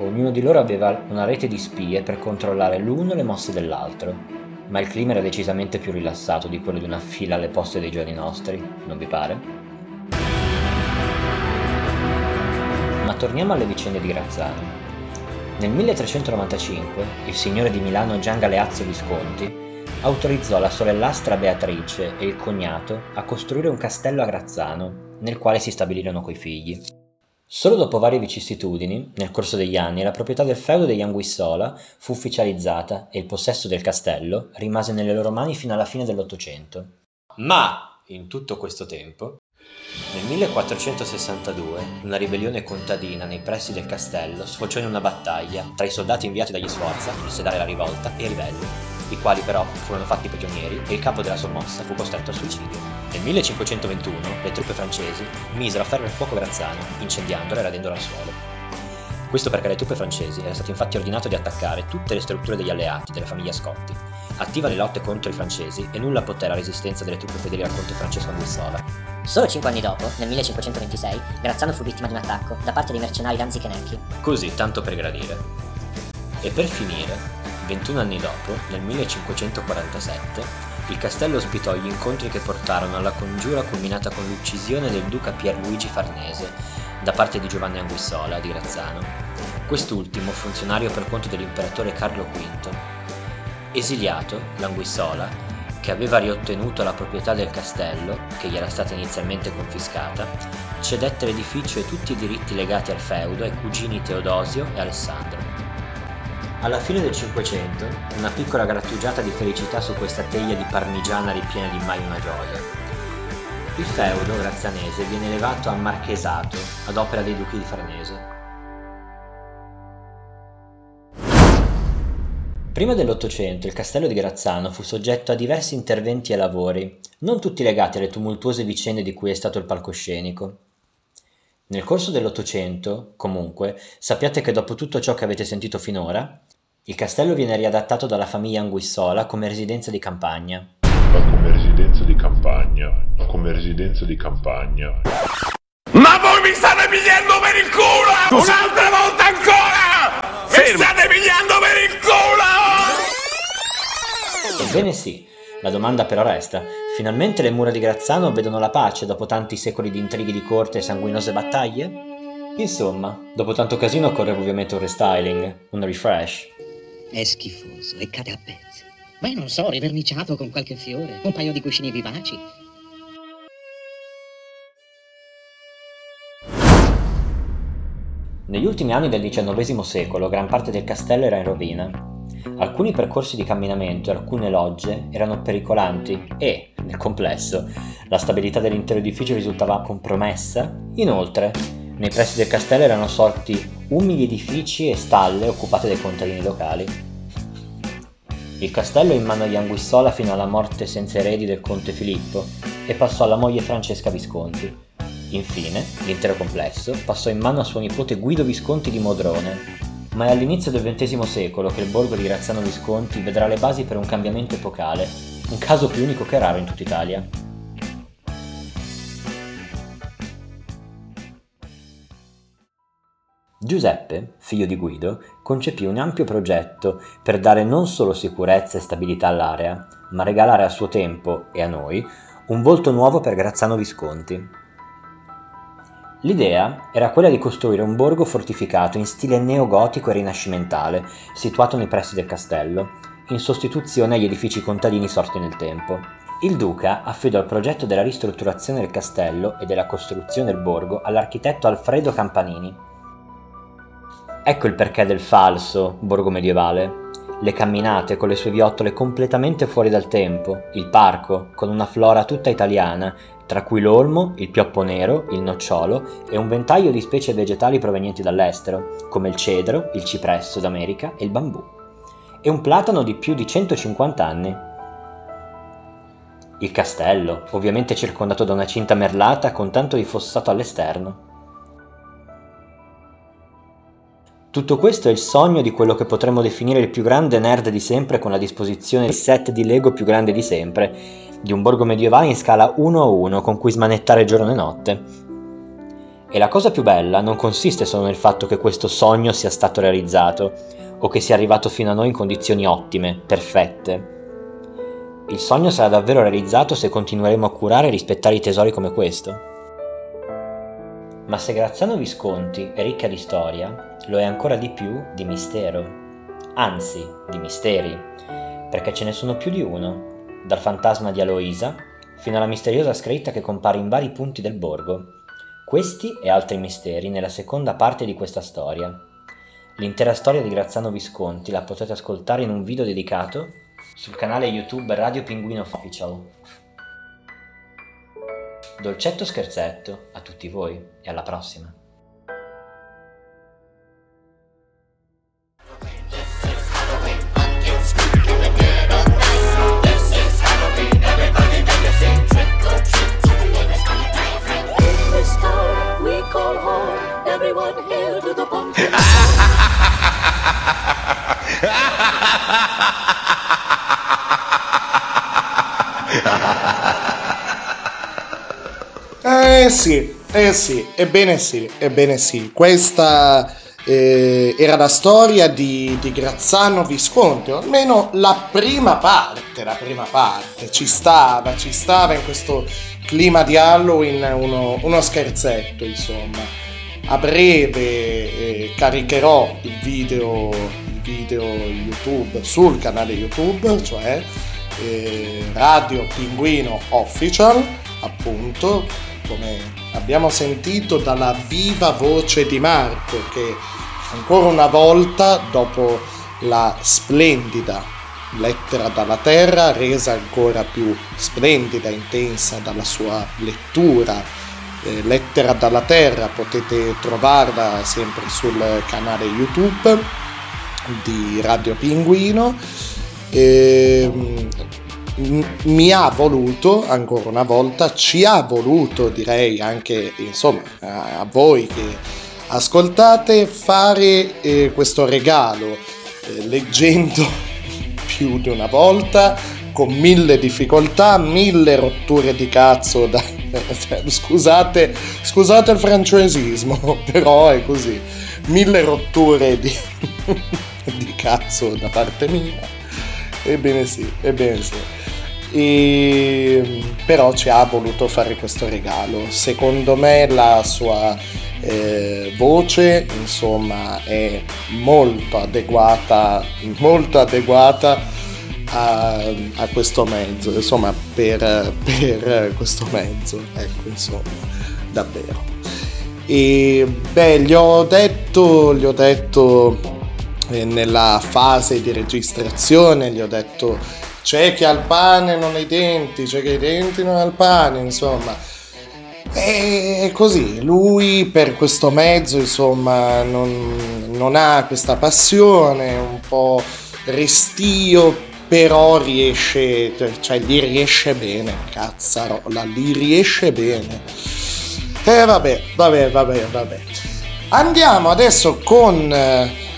ognuno di loro aveva una rete di spie per controllare l'uno le mosse dell'altro, ma il clima era decisamente più rilassato di quello di una fila alle poste dei giorni nostri, non vi pare? Ma torniamo alle vicende di Grazzano. Nel 1395 il signore di Milano Gian Galeazzo Visconti autorizzò la sorellastra Beatrice e il cognato a costruire un castello a Grazzano, nel quale si stabilirono coi figli. Solo dopo varie vicissitudini, nel corso degli anni, la proprietà del feudo degli Anguissola fu ufficializzata e il possesso del castello rimase nelle loro mani fino alla fine dell'Ottocento. Ma, in tutto questo tempo, nel 1462 una ribellione contadina nei pressi del castello sfociò in una battaglia tra i soldati inviati dagli Sforza per sedare la rivolta e i ribelli, i quali però furono fatti prigionieri e il capo della sommossa fu costretto al suicidio. Nel 1521 le truppe francesi misero a ferro il fuoco Grazzano, incendiandola e radendola al suolo. Questo perché alle truppe francesi era stato infatti ordinato di attaccare tutte le strutture degli alleati della famiglia Scotti, attiva le lotte contro i francesi e nulla poté la resistenza delle truppe fedeli al conte Francesco Anguissola. Solo cinque anni dopo, nel 1526, Grazzano fu vittima di un attacco da parte dei mercenari Danzichenecchi. Così, tanto per gradire. E per finire, 21 anni dopo, nel 1547, il castello ospitò gli incontri che portarono alla congiura culminata con l'uccisione del duca Pierluigi Farnese da parte di Giovanni Anguissola di Grazzano, quest'ultimo funzionario per conto dell'imperatore Carlo V. Esiliato, l'Anguissola, che aveva riottenuto la proprietà del castello, che gli era stata inizialmente confiscata, cedette l'edificio e tutti i diritti legati al feudo ai cugini Teodosio e Alessandro. Alla fine del Cinquecento, una piccola grattugiata di felicità su questa teglia di parmigiana ripiena di mai una gioia. Il feudo grazianese viene elevato a marchesato ad opera dei duchi di Farnese. Prima dell'Ottocento il castello di Grazzano fu soggetto a diversi interventi e lavori, non tutti legati alle tumultuose vicende di cui è stato il palcoscenico. Nel corso dell'Ottocento, comunque, sappiate che dopo tutto ciò che avete sentito finora, il castello viene riadattato dalla famiglia Anguissola come residenza di campagna. Ma come residenza di campagna, come residenza di campagna. Ma voi mi state pigliando per il culo! Un'altra volta ancora! Mi state pigliando per il culo! Ebbene sì, la domanda però resta. Finalmente le mura di Grazzano vedono la pace dopo tanti secoli di intrighi di corte e sanguinose battaglie? Insomma, dopo tanto casino occorre ovviamente un restyling, un refresh. È schifoso e cade a pezzi. Beh, non so, riverniciato con qualche fiore, un paio di cuscini vivaci. Negli ultimi anni del XIX secolo gran parte del castello era in rovina. Alcuni percorsi di camminamento e alcune logge erano pericolanti e, nel complesso, la stabilità dell'intero edificio risultava compromessa. Inoltre, nei pressi del castello erano sorti umili edifici e stalle occupate dai contadini locali. Il castello è in mano agli Anguissola fino alla morte senza eredi del conte Filippo e passò alla moglie Francesca Visconti. Infine, l'intero complesso passò in mano a suo nipote Guido Visconti di Modrone, ma è all'inizio del XX secolo che il borgo di Graziano Visconti vedrà le basi per un cambiamento epocale, un caso più unico che raro in tutta Italia. Giuseppe, figlio di Guido, concepì un ampio progetto per dare non solo sicurezza e stabilità all'area, ma regalare a suo tempo e a noi un volto nuovo per Grazzano Visconti. L'idea era quella di costruire un borgo fortificato in stile neogotico e rinascimentale, situato nei pressi del castello, in sostituzione agli edifici contadini sorti nel tempo. Il duca affidò il progetto della ristrutturazione del castello e della costruzione del borgo all'architetto Alfredo Campanini. Ecco il perché del falso borgo medievale. Le camminate con le sue viottole completamente fuori dal tempo, il parco con una flora tutta italiana tra cui l'olmo, il pioppo nero, il nocciolo e un ventaglio di specie vegetali provenienti dall'estero, come il cedro, il cipresso d'America e il bambù, e un platano di più di 150 anni. Il castello, ovviamente circondato da una cinta merlata con tanto di fossato all'esterno. Tutto questo è il sogno di quello che potremmo definire il più grande nerd di sempre con la disposizione di set di Lego più grande di sempre, di un borgo medievale in scala 1 a 1 con cui smanettare giorno e notte. E la cosa più bella non consiste solo nel fatto che questo sogno sia stato realizzato o che sia arrivato fino a noi in condizioni ottime, perfette. Il sogno sarà davvero realizzato se continueremo a curare e rispettare i tesori come questo. Ma se Graziano Visconti è ricca di storia, lo è ancora di più di mistero. Anzi, di misteri, perché ce ne sono più di uno dal fantasma di Aloisa fino alla misteriosa scritta che compare in vari punti del borgo. Questi e altri misteri nella seconda parte di questa storia. L'intera storia di Graziano Visconti la potete ascoltare in un video dedicato sul canale YouTube Radio Pinguino Official. Dolcetto scherzetto a tutti voi e alla prossima. Everyone hail to pumpkin. Eh sì, eh sì, ebbene sì, ebbene sì. Questa eh, era la storia di, di Grazzano Visconti, o almeno la prima parte, la prima parte. Ci stava, ci stava in questo clima di Halloween uno, uno scherzetto, insomma. A breve eh, caricherò il video, il video YouTube sul canale YouTube, cioè eh, Radio Pinguino Official, appunto, come abbiamo sentito dalla viva voce di Marco, che ancora una volta, dopo la splendida lettera dalla terra, resa ancora più splendida, intensa dalla sua lettura, eh, Lettera dalla Terra, potete trovarla sempre sul canale YouTube. di Radio Pinguino. Ehm, m- mi ha voluto, ancora una volta, ci ha voluto, direi anche insomma a, a voi che ascoltate, fare eh, questo regalo eh, leggendo più di una volta con mille difficoltà, mille rotture di cazzo da... scusate, scusate il francesismo, però è così. Mille rotture di, di cazzo da parte mia. Ebbene sì, ebbene sì. E, però ci ha voluto fare questo regalo. Secondo me la sua eh, voce, insomma, è molto adeguata, molto adeguata a, a questo mezzo, insomma, per, per questo mezzo, ecco, insomma, davvero. E beh, gli ho detto, gli ho detto eh, nella fase di registrazione, gli ho detto c'è chi ha il pane non ha i denti, c'è chi ha i denti non ha il pane, insomma. E così, lui per questo mezzo, insomma, non, non ha questa passione, un po' restio, però riesce, cioè gli riesce bene, cazzarola, gli riesce bene. E vabbè, vabbè, vabbè, vabbè. Andiamo adesso con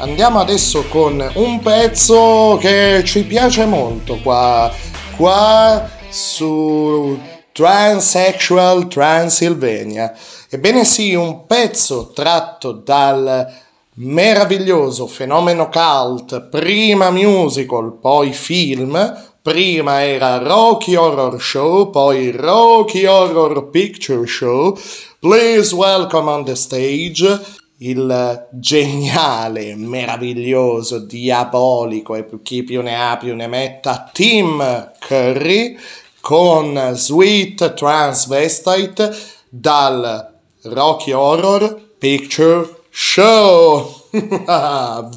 andiamo adesso con un pezzo che ci piace molto qua qua su Transsexual Transylvania. Ebbene sì, un pezzo tratto dal meraviglioso fenomeno cult, prima musical, poi film, prima era Rocky Horror Show, poi Rocky Horror Picture Show. Please welcome on the stage il geniale, meraviglioso, diabolico e chi più ne ha più ne metta Tim Curry con Sweet Transvestite dal Rocky Horror Picture Show.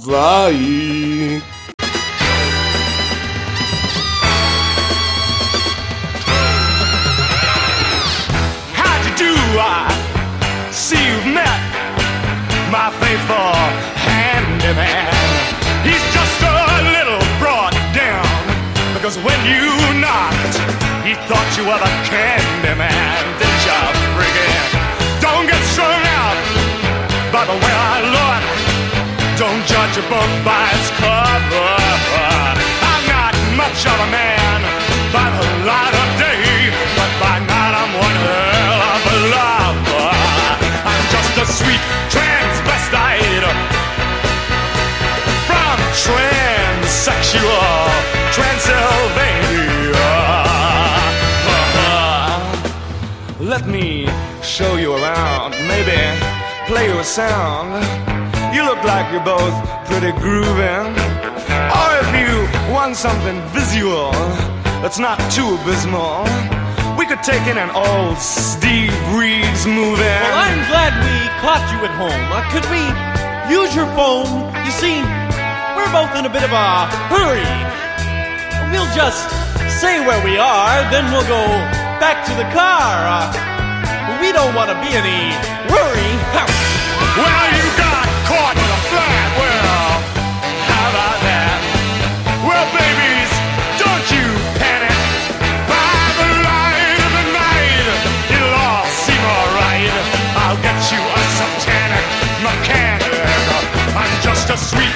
Vai! Were the candy man. Didn't you, friggin'? Don't get strung out by the way I look. Don't judge a book by its cover. I'm not much of a man show you around, maybe play you a song. You look like you're both pretty grooving. Or if you want something visual that's not too abysmal, we could take in an old Steve Reeves movie. Well, I'm glad we caught you at home. Uh, could we use your phone? You see, we're both in a bit of a hurry. We'll just say where we are, then we'll go back to the car. Uh, we don't want to be any worry. Well, you got caught in a flat. Well, how about that? Well, babies, don't you panic. By the light of the night, it'll all seem alright. I'll get you a satanic mechanic. I'm just a sweet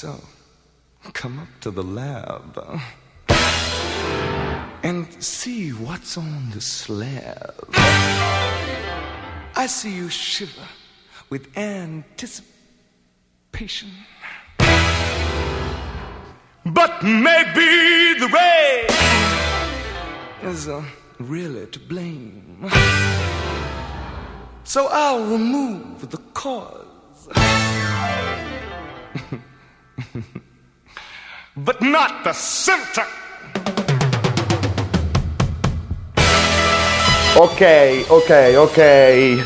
So, come up to the lab. and see what's on the slab. I see you shiver with anticipation. But maybe the rain is uh, really to blame. So I'll remove the cause. but not the symptom. Ok, ok, ok.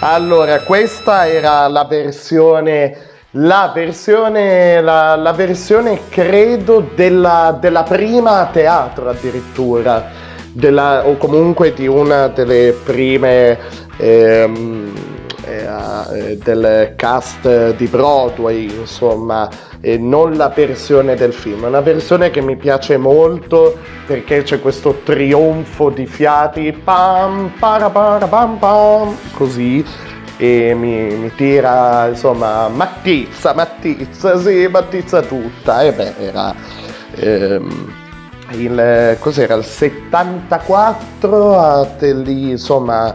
Allora, questa era la versione. La versione, la, la versione credo della, della prima a teatro addirittura, della- o comunque di una delle prime ehm, eh, del cast di Broadway, insomma, e non la versione del film. Una versione che mi piace molto perché c'è questo trionfo di fiati, pam, pam, pam, così. E mi, mi tira, insomma, mattizza, mattizza, sì, mattizza tutta. E beh, era ehm, il, cos'era, il 74, a te- lì, insomma,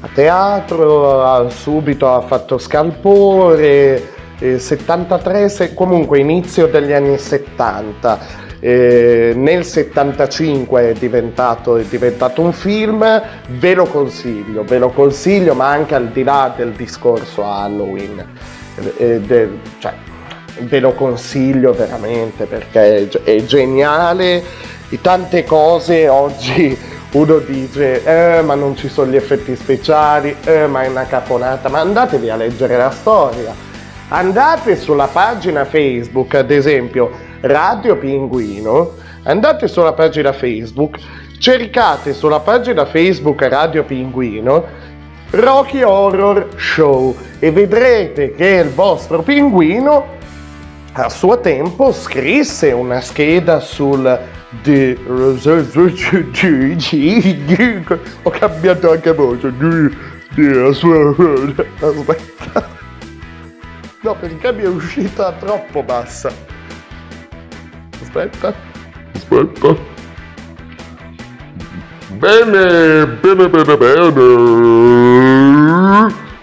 a teatro, ha- subito ha fatto scalpore, eh, 73, se- comunque inizio degli anni 70. Eh, nel 75 è diventato, è diventato un film, ve lo consiglio, ve lo consiglio, ma anche al di là del discorso Halloween. Eh, del- cioè, ve lo consiglio veramente perché è, è geniale. Di tante cose oggi uno dice eh, ma non ci sono gli effetti speciali eh, ma è una caponata. Ma andatevi a leggere la storia. Andate sulla pagina Facebook ad esempio Radio Pinguino. Andate sulla pagina Facebook cercate sulla pagina Facebook Radio Pinguino Rocky Horror Show e vedrete che il vostro pinguino a suo tempo scrisse una scheda sul di- ho cambiato anche voce. La sua- aspetta. No perché mi è uscita troppo bassa. Aspetta. Aspetta. Bene, bene, bene, bene.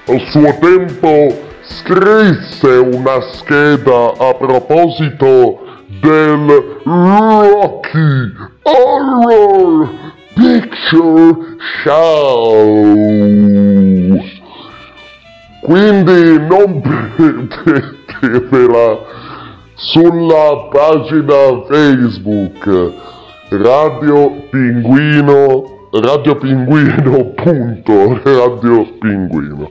Al suo tempo scrisse una scheda a proposito del Rocky Horror Picture Show. Quindi non perdetevela sulla pagina Facebook Radio Pinguino Radio Pinguino punto Radio Pinguino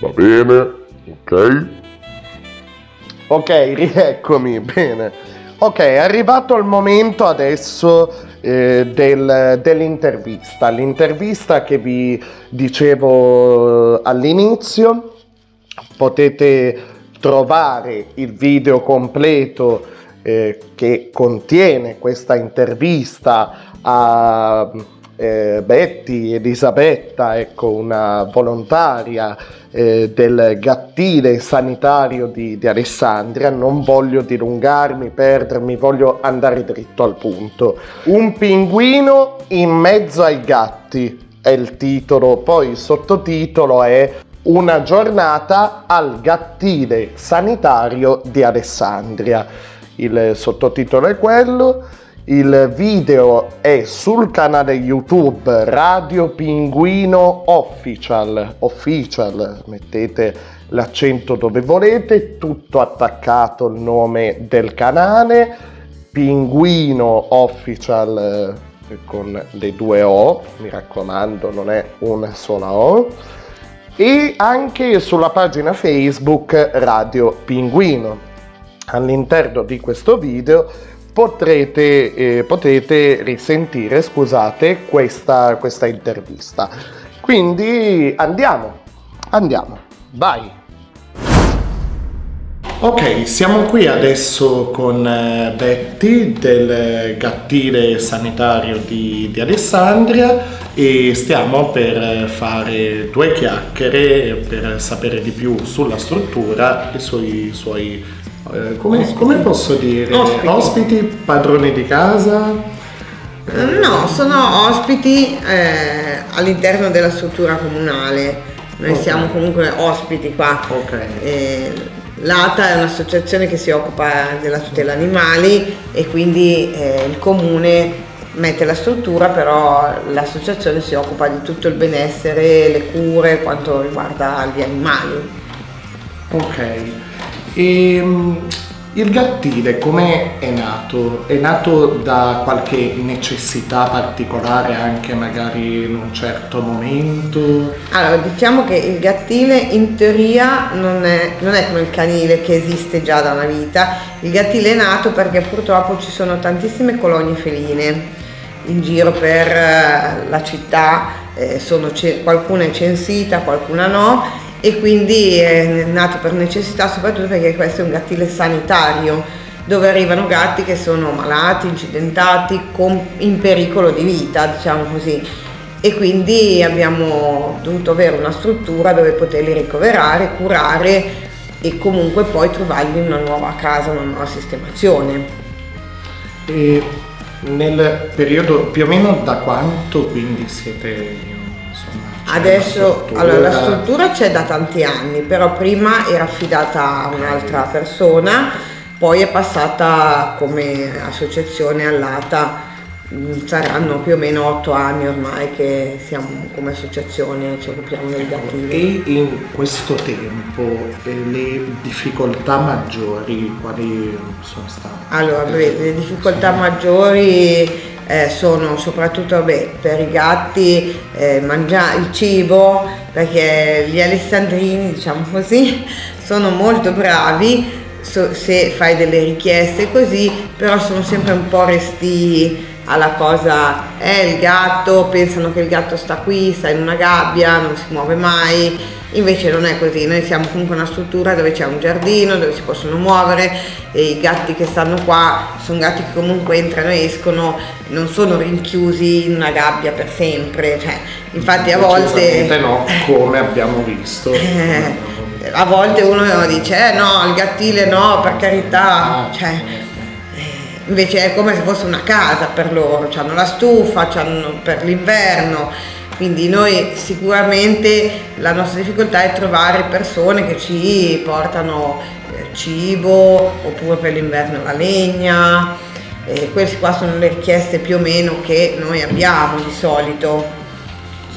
va bene ok Ok, rieccomi, bene. Ok, è arrivato il momento adesso eh, del- dell'intervista. L'intervista che vi dicevo all'inizio. Potete trovare il video completo eh, che contiene questa intervista a eh, Betty Elisabetta, ecco, una volontaria eh, del gattile sanitario di, di Alessandria. Non voglio dilungarmi, perdermi, voglio andare dritto al punto. Un pinguino in mezzo ai gatti è il titolo, poi il sottotitolo è una giornata al gattile sanitario di Alessandria. Il sottotitolo è quello. Il video è sul canale YouTube Radio Pinguino Official. Official, mettete l'accento dove volete, tutto attaccato il nome del canale. Pinguino Official eh, con le due O, mi raccomando, non è una sola O e anche sulla pagina Facebook Radio Pinguino. All'interno di questo video potrete, eh, potete risentire, scusate, questa, questa intervista. Quindi andiamo, andiamo, vai. Ok, siamo qui adesso con eh, Betty del gattile sanitario di, di Alessandria e stiamo per eh, fare due chiacchiere per sapere di più sulla struttura e sui suoi, come, come posso dire, Ospiti. ospiti, padroni di casa. No, sono ospiti eh, all'interno della struttura comunale. Noi Ok. siamo comunque ospiti qua. Eh, L'ATA è un'associazione che si occupa della tutela animali e quindi eh, il comune mette la struttura, però l'associazione si occupa di tutto il benessere, le cure, quanto riguarda gli animali. Ok. Ehm, il gattile come è nato? È nato da qualche necessità particolare anche magari in un certo momento? Allora, diciamo che il gattile in teoria non è, non è come il canile che esiste già da una vita, il gattile è nato perché purtroppo ci sono tantissime colonie feline in giro per eh, la città, eh, sono qualcuna è censita, qualcuna no e quindi è nato per necessità soprattutto perché questo è un gattile sanitario dove arrivano gatti che sono malati, incidentati, con- in pericolo di vita, diciamo così. E quindi abbiamo dovuto avere una struttura dove poterli ricoverare, curare e comunque poi trovargli una nuova casa, una nuova sistemazione. E nel periodo più o meno da quanto quindi siete Adesso, una struttura? allora la struttura c'è da tanti anni, però prima era affidata a un'altra persona, poi è passata come associazione all'ATA, Mm, saranno più o meno otto anni ormai che siamo come associazione, ci occupiamo del gattino. E in questo tempo eh, le difficoltà maggiori quali sono state? Allora, le difficoltà maggiori eh, sono soprattutto beh, per i gatti eh, mangiare il cibo, perché gli alessandrini, diciamo così, sono molto bravi so- se fai delle richieste così, però sono sempre un po' resti alla cosa, eh il gatto, pensano che il gatto sta qui, sta in una gabbia, non si muove mai, invece non è così, noi siamo comunque una struttura dove c'è un giardino, dove si possono muovere e i gatti che stanno qua sono gatti che comunque entrano e escono, non sono rinchiusi in una gabbia per sempre, cioè, infatti a volte... No, come abbiamo visto. Eh, a volte uno dice, eh no, il gattile no, per carità, cioè, eh, invece è come se fosse una casa per loro, hanno la stufa, c'hanno per l'inverno, quindi noi sicuramente la nostra difficoltà è trovare persone che ci portano eh, cibo oppure per l'inverno la legna, e queste qua sono le richieste più o meno che noi abbiamo di solito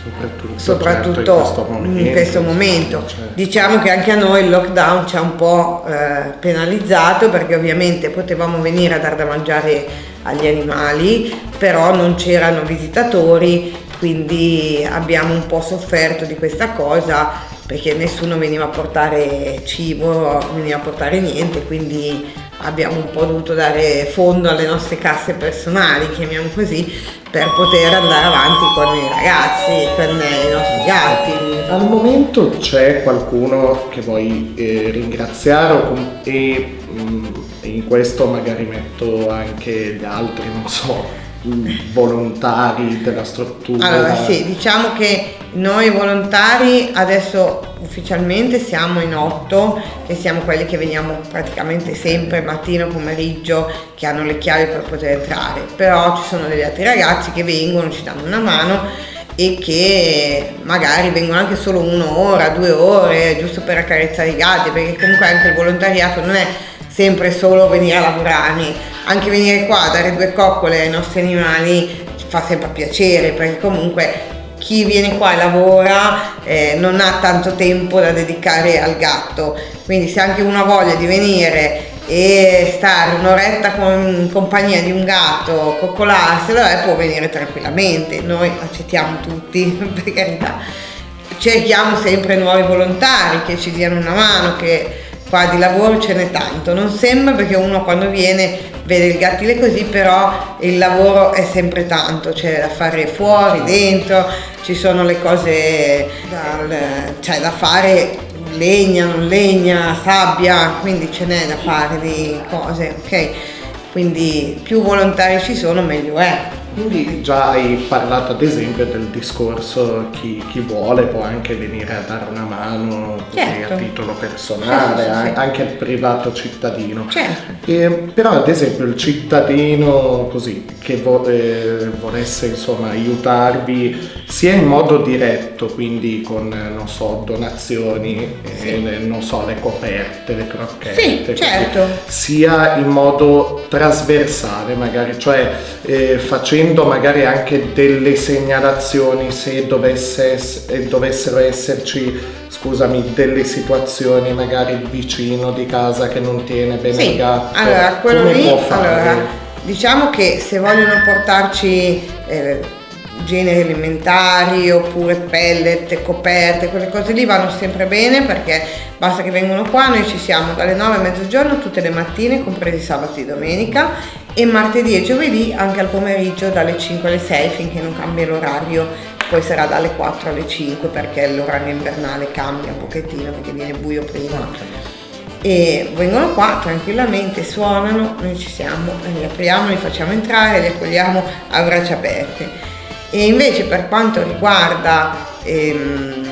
Soprattutto, soprattutto certo, in questo momento. in questo momento. Certo. Diciamo che anche a noi il lockdown ci ha un po' eh, penalizzato perché ovviamente potevamo venire a dar da mangiare agli animali, però non c'erano visitatori, quindi abbiamo un po' sofferto di questa cosa perché nessuno veniva a portare cibo, veniva a portare niente, quindi abbiamo un po' dovuto dare fondo alle nostre casse personali, chiamiamo così, per poter andare avanti con i ragazzi, con i nostri gatti. Al momento c'è qualcuno che vuoi eh, ringraziare e mm, in questo magari metto anche gli altri, non so, volontari della struttura. Allora sì, diciamo che noi volontari adesso ufficialmente siamo in otto, che siamo quelli che veniamo praticamente sempre mattino, pomeriggio, che hanno le chiavi per poter entrare, però ci sono degli altri ragazzi che vengono, ci danno una mano e che magari vengono anche solo un'ora, due ore, giusto per accarezzare i gatti, perché comunque anche il volontariato non è sempre solo venire a lavorare, anche venire qua a dare due coccole ai nostri animali fa sempre piacere, perché comunque chi viene qua e lavora eh, non ha tanto tempo da dedicare al gatto, quindi se anche uno ha voglia di venire e stare un'oretta con in compagnia di un gatto, coccolarselo, eh, può venire tranquillamente, noi accettiamo tutti, per carità. Cerchiamo sempre nuovi volontari che ci diano una mano, che qua di lavoro ce n'è tanto, non sembra perché uno quando viene vede il gattile così, però il lavoro è sempre tanto, c'è da fare fuori, dentro, ci sono le cose da, cioè, da fare, legna, non legna, sabbia, quindi ce n'è da fare di cose, ok? Quindi più volontari ci sono meglio è. Quindi già hai parlato ad esempio del discorso chi, chi vuole può anche venire a dare una mano Certo. a titolo personale, Sì, sì, sì, an- sì. anche il privato cittadino. Certo. E, però ad esempio il cittadino così che vo- eh, volesse insomma aiutarvi sia in modo diretto, quindi con non so, donazioni, eh, non so, le coperte, le crocchette, Sì, così, certo. sia in modo trasversale magari, cioè eh, facendo magari anche delle segnalazioni se dovesse ess- dovessero esserci scusami delle situazioni magari vicino di casa che non tiene bene il Sì, gatto allora quello come lì, allora, diciamo che se vogliono portarci eh, generi alimentari oppure pellet, coperte, quelle cose lì vanno sempre bene perché basta che vengano qua, noi ci siamo dalle 9 a mezzogiorno tutte le mattine, compresi sabato e domenica e martedì e giovedì anche al pomeriggio dalle 5 alle 6 finché non cambia l'orario, poi sarà dalle 4 alle 5 perché l'orario invernale cambia un pochettino perché viene buio prima e vengono qua tranquillamente, suonano, noi ci siamo, li apriamo, li facciamo entrare, li accogliamo a braccia aperte. E invece per quanto riguarda ehm,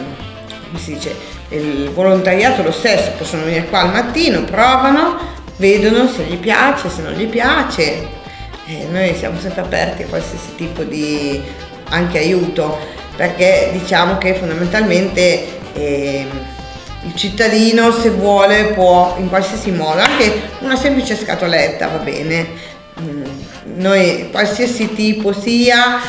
dice, il volontariato lo stesso, possono venire qua al mattino, provano, vedono se gli piace, se non gli piace. E noi siamo sempre aperti a qualsiasi tipo di anche aiuto, perché diciamo che fondamentalmente ehm, il cittadino se vuole può in qualsiasi modo, anche una semplice scatoletta va bene, Mm, noi qualsiasi tipo sia,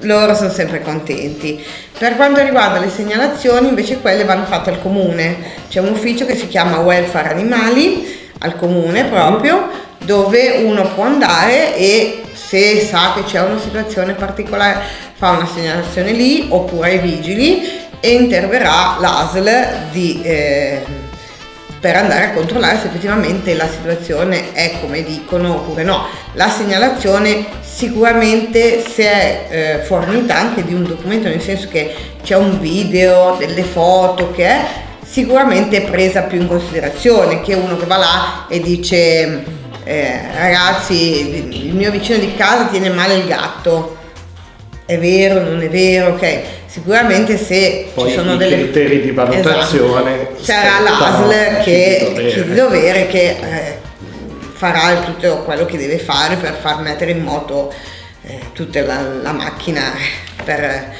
loro sono sempre contenti. Per quanto riguarda le segnalazioni, invece quelle vanno fatte al comune, c'è un ufficio che si chiama Welfare Animali, al comune proprio, dove uno può andare e se sa che c'è una situazione particolare fa una segnalazione lì oppure ai vigili e interverrà l'ASL di, eh, per andare a controllare se effettivamente la situazione è come dicono oppure no. La segnalazione sicuramente se è eh, fornita anche di un documento, nel senso che c'è un video, delle foto che è sicuramente presa più in considerazione che uno che va là e dice eh, ragazzi il mio vicino di casa tiene male il gatto è vero, non è vero, ok. Sicuramente se Poi ci sono i delle criteri di valutazione Esatto. sarà l'ASL a chi che di dovere. chi di dovere che eh, farà tutto quello che deve fare per far mettere in moto eh, tutta la, la macchina per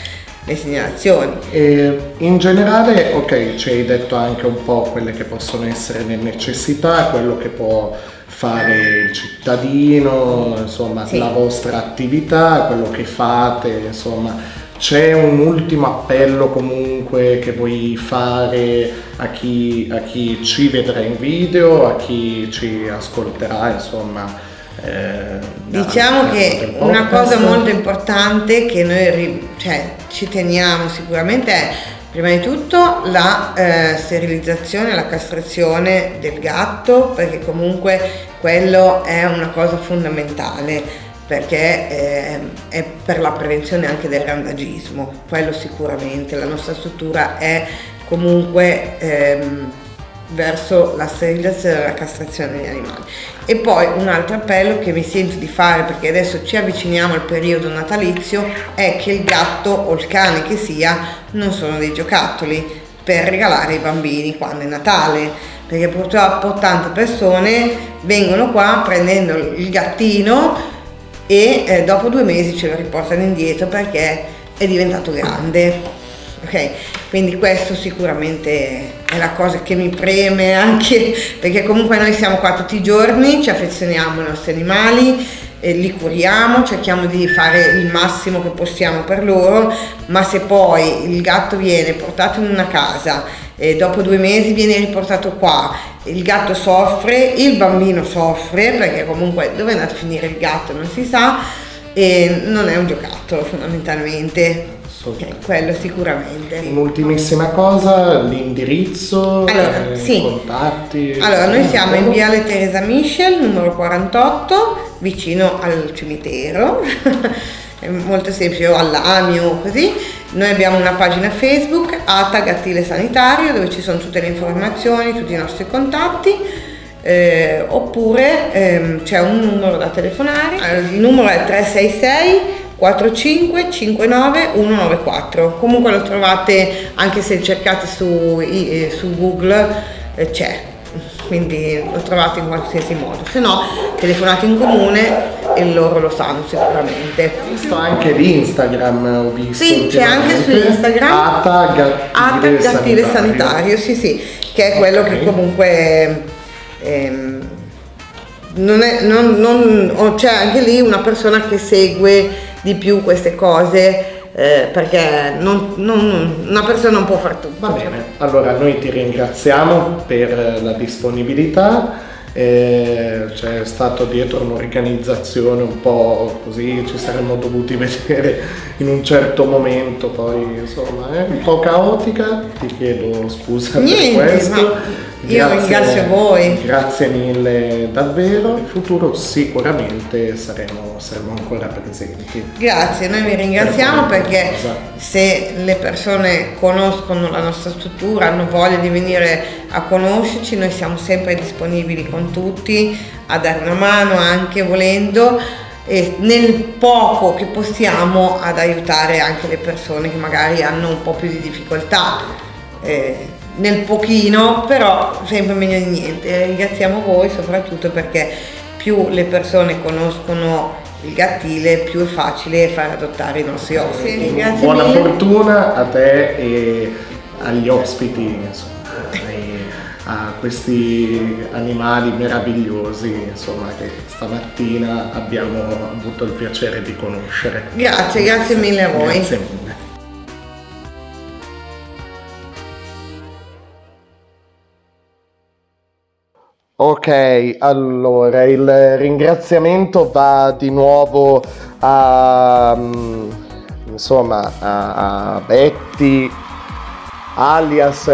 le segnalazioni. E in generale, ok, ci hai detto anche un po' quelle che possono essere le necessità, quello che può fare il cittadino, insomma, Sì. la vostra attività, quello che fate, insomma. C'è un ultimo appello comunque che vuoi fare a chi, a chi ci vedrà in video, a chi ci ascolterà, insomma. eh, Diciamo che una cosa molto importante che noi cioè, ci teniamo sicuramente è prima di tutto la eh, sterilizzazione, la castrazione del gatto, perché comunque quello è una cosa fondamentale, perché eh, è per la prevenzione anche del randagismo, quello sicuramente, la nostra struttura è comunque ehm, verso la sterilizzazione e la castrazione degli animali. E poi un altro appello che mi sento di fare, perché adesso ci avviciniamo al periodo natalizio, è che il gatto o il cane che sia non sono dei giocattoli per regalare ai bambini quando è Natale, perché purtroppo tante persone vengono qua prendendo il gattino e eh, dopo due mesi ce lo riportano indietro perché è diventato grande. Ok, quindi questo sicuramente è la cosa che mi preme anche perché comunque noi siamo qua tutti i giorni, ci affezioniamo ai nostri animali, li curiamo, cerchiamo di fare il massimo che possiamo per loro, ma se poi il gatto viene portato in una casa e dopo due mesi viene riportato qua, il gatto soffre, il bambino soffre perché comunque dove è andato a finire il gatto non si sa e non è un giocattolo fondamentalmente. Eh, quello sicuramente. Un'ultimissima cosa, l'indirizzo, Allora, eh, sì. i contatti. Allora, noi siamo in. Viale Teresa Michel, numero 48, vicino al cimitero. È molto semplice, o all'Amio, così. Noi abbiamo una pagina Facebook, ATA Gattile Sanitario, dove ci sono tutte le informazioni, tutti i nostri contatti. eh, oppure ehm, c'è un numero da telefonare, il numero è 366 4559 194. Comunque lo trovate anche se cercate su, eh, su Google, eh, c'è, quindi lo trovate in qualsiasi modo. Se no telefonate in comune e loro lo sanno sicuramente. visto anche l'Instagram, ho visto. Sì, c'è anche su. Instagram. Ata Gattile, Sanitario. Sanitario, sì sì, che è quello che Ok. comunque ehm, non è, non- non- c'è anche lì una persona che segue di più queste cose eh, perché non- non- una persona non può fare tutto. Va bene, allora noi ti ringraziamo per la disponibilità. eh, c'è stato dietro un'organizzazione un po' così, ci saremmo dovuti vedere in un certo momento, poi insomma è un po' caotica, ti chiedo scusa Niente, per questo. ma io ringrazio voi. Grazie mille davvero, in futuro sicuramente saremo, saremo ancora presenti. Grazie, noi vi ringraziamo Per perché qualcosa. se le persone conoscono la nostra struttura, hanno voglia di venire a conoscerci, noi siamo sempre disponibili con tutti a dare una mano anche volendo e nel poco che possiamo ad aiutare anche le persone che magari hanno un po' più di difficoltà. Eh, nel pochino, però sempre meglio di niente. Ringraziamo voi soprattutto perché più le persone conoscono il gattile, più è facile far adottare i nostri ospiti. Grazie Buona mille. fortuna a te e agli ospiti, insomma, e a questi animali meravigliosi, insomma, che stamattina abbiamo avuto il piacere di conoscere. Grazie, grazie mille a voi. Grazie mille. Ok, allora il ringraziamento va di nuovo a, mm, insomma, a, a Betty, alias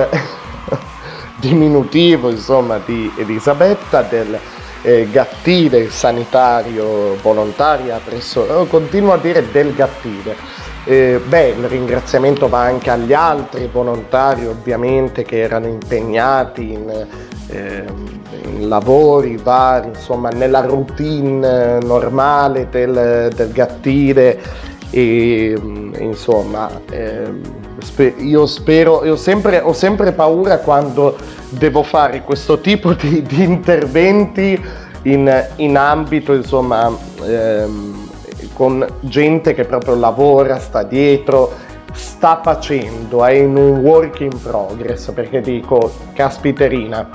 diminutivo, insomma, di Elisabetta del eh, gattile sanitario volontaria presso, oh, continuo a dire del gattile. Eh, beh, il ringraziamento va anche agli altri volontari ovviamente che erano impegnati in, ehm, in lavori vari, insomma nella routine normale del, del gattile. E mm, insomma spe- io spero, io sempre, ho sempre paura quando devo fare questo tipo di, di interventi in, in ambito insomma ehm, con gente che proprio lavora, sta dietro, sta facendo, è in un work in progress, perché dico, caspiterina,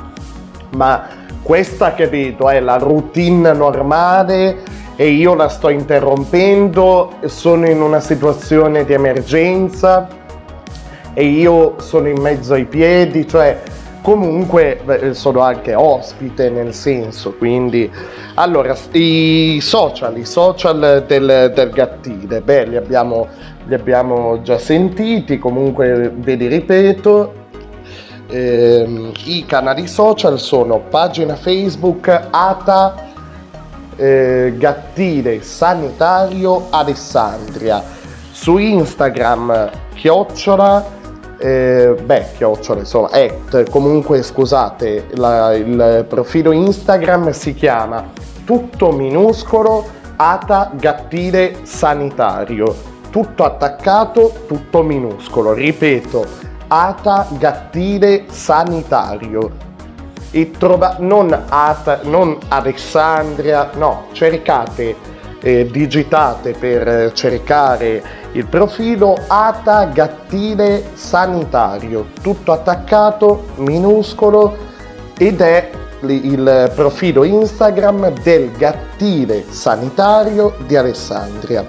ma questa che vedo è la routine normale e io la sto interrompendo, sono in una situazione di emergenza e io sono in mezzo ai piedi, cioè comunque sono anche ospite nel senso, quindi allora i social, i social del, del gattile, beh li abbiamo, li abbiamo già sentiti, comunque ve li ripeto, Ehm, i canali social sono pagina Facebook ATA eh, Gattile Sanitario Alessandria, su Instagram chiocciola eh, beh, chiocciola, insomma, at, comunque scusate, la- il profilo Instagram si chiama tutto minuscolo Ata Gattile Sanitario, tutto attaccato, tutto minuscolo, ripeto, Ata Gattile Sanitario. E trova, non, Ata, non Alessandria, no, cercate, eh, digitate per eh, cercare il profilo Ata Gattile Sanitario, tutto attaccato, minuscolo, ed è il profilo Instagram del Gattile Sanitario di Alessandria.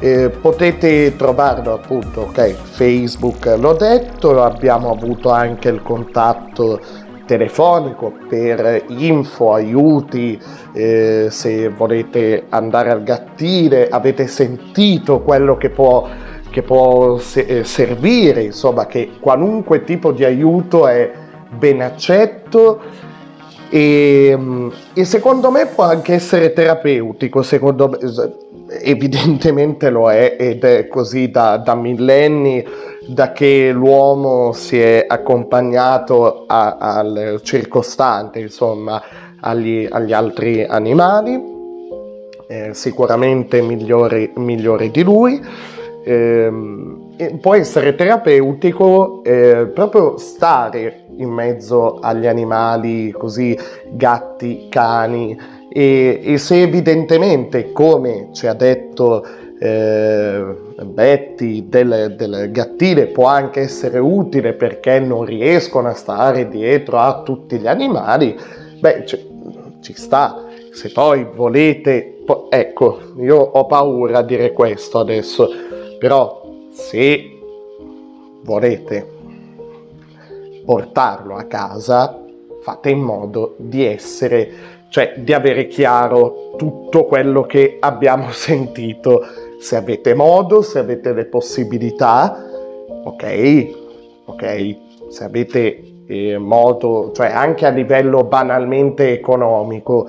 Eh, potete trovarlo appunto, ok, Facebook l'ho detto, abbiamo avuto anche il contatto telefonico per info, aiuti, eh, se volete andare al gattile, avete sentito quello che può, che può se- eh, servire, insomma che qualunque tipo di aiuto è ben accetto. E, mm, e secondo me può anche essere terapeutico, secondo me, evidentemente lo è ed è così da, da millenni, da che l'uomo si è accompagnato a- al circostante, insomma, agli, agli altri animali. eh, sicuramente migliori, migliori di lui. Ehm, e può essere terapeutico eh, proprio stare in mezzo agli animali, così gatti, cani, e, e se evidentemente, come ci ha detto eh, Betty, del, del gattile può anche essere utile perché non riescono a stare dietro a tutti gli animali, beh, ci, ci sta. Se poi volete, po- ecco, io ho paura a dire questo adesso, però se volete portarlo a casa, fate in modo di essere, cioè di avere chiaro tutto quello che abbiamo sentito. Se avete modo, se avete le possibilità, ok, ok, se avete eh, modo, cioè anche a livello banalmente economico,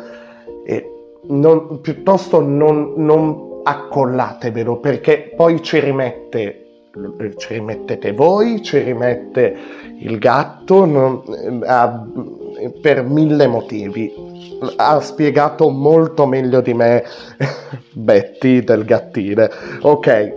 eh, non, piuttosto non, non accollatevelo perché poi ci rimette ci rimettete voi, ci rimette il gatto non, a, per mille motivi. Ha spiegato molto meglio di me Betty del gattile. Ok.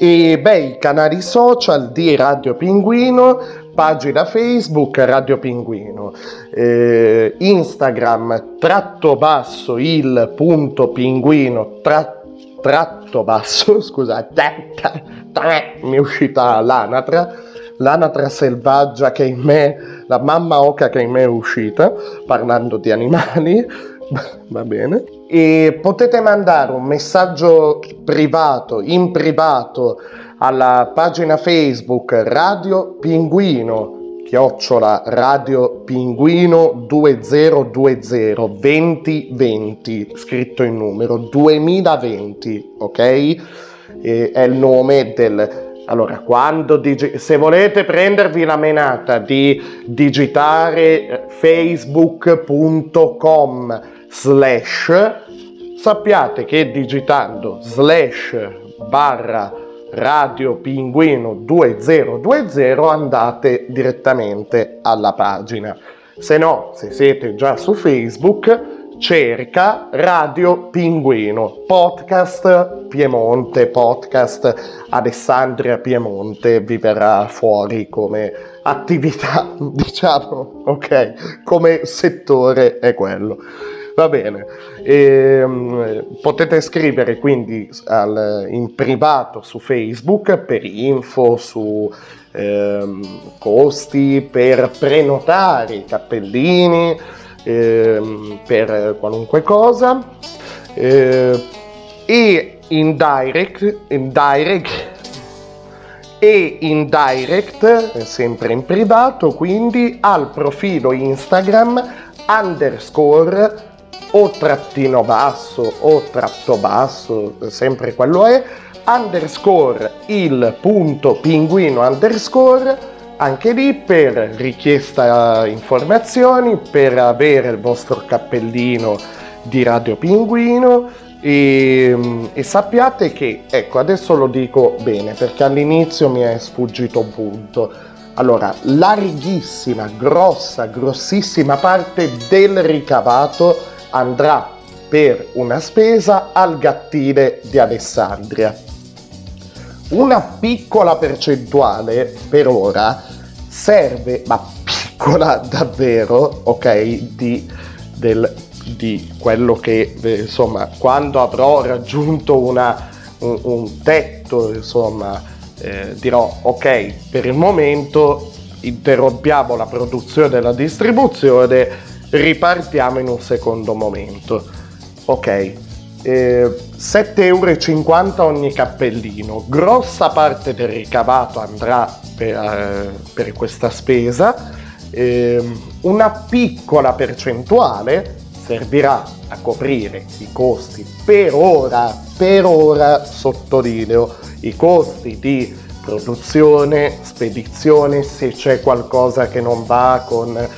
E beh, i canali social di Radio Pinguino, pagina Facebook Radio Pinguino, eh, Instagram tratto basso il punto pinguino tratto tratto basso, scusate, mi è uscita l'anatra, l'anatra selvaggia che in me, la mamma oca che in me è uscita, parlando di animali, va bene. E potete mandare un messaggio privato, in privato, alla pagina Facebook Radio Pinguino chiocciola Radio Pinguino 2020 2020 scritto in numero 2020 ok e è il nome del allora digi- se volete prendervi la menata di digitare facebook.com slash sappiate che digitando slash barra Radio Pinguino 2020 andate direttamente alla pagina. Se no, se siete già su Facebook, cerca Radio Pinguino, podcast Piemonte, podcast Alessandria Piemonte vi verrà fuori come attività, diciamo, ok, come settore è quello. Va bene, e, um, potete scrivere quindi al, in privato su Facebook per info su ehm, costi, per prenotare i cappellini, ehm, per qualunque cosa. Eh, e in direct, in direct e in direct, sempre in privato, quindi al profilo Instagram underscore o trattino basso o tratto basso, sempre quello è, underscore il punto pinguino underscore, anche lì per richiesta informazioni, per avere il vostro cappellino di Radio Pinguino e, e, sappiate che, ecco, adesso lo dico bene perché all'inizio mi è sfuggito un punto. Allora, larghissima, grossa, grossissima parte del ricavato andrà per una spesa al gattile di Alessandria. Una piccola percentuale per ora serve, ma piccola davvero, ok, di, del, di quello che insomma quando avrò raggiunto una, un, un tetto insomma eh, dirò ok per il momento interrompiamo la produzione e la distribuzione ripartiamo in un secondo momento. Ok, eh, 7,50 euro ogni cappellino, grossa parte del ricavato andrà per, eh, per questa spesa, eh, una piccola percentuale servirà a coprire i costi per ora, per ora sottolineo, i costi di produzione, spedizione, se c'è qualcosa che non va con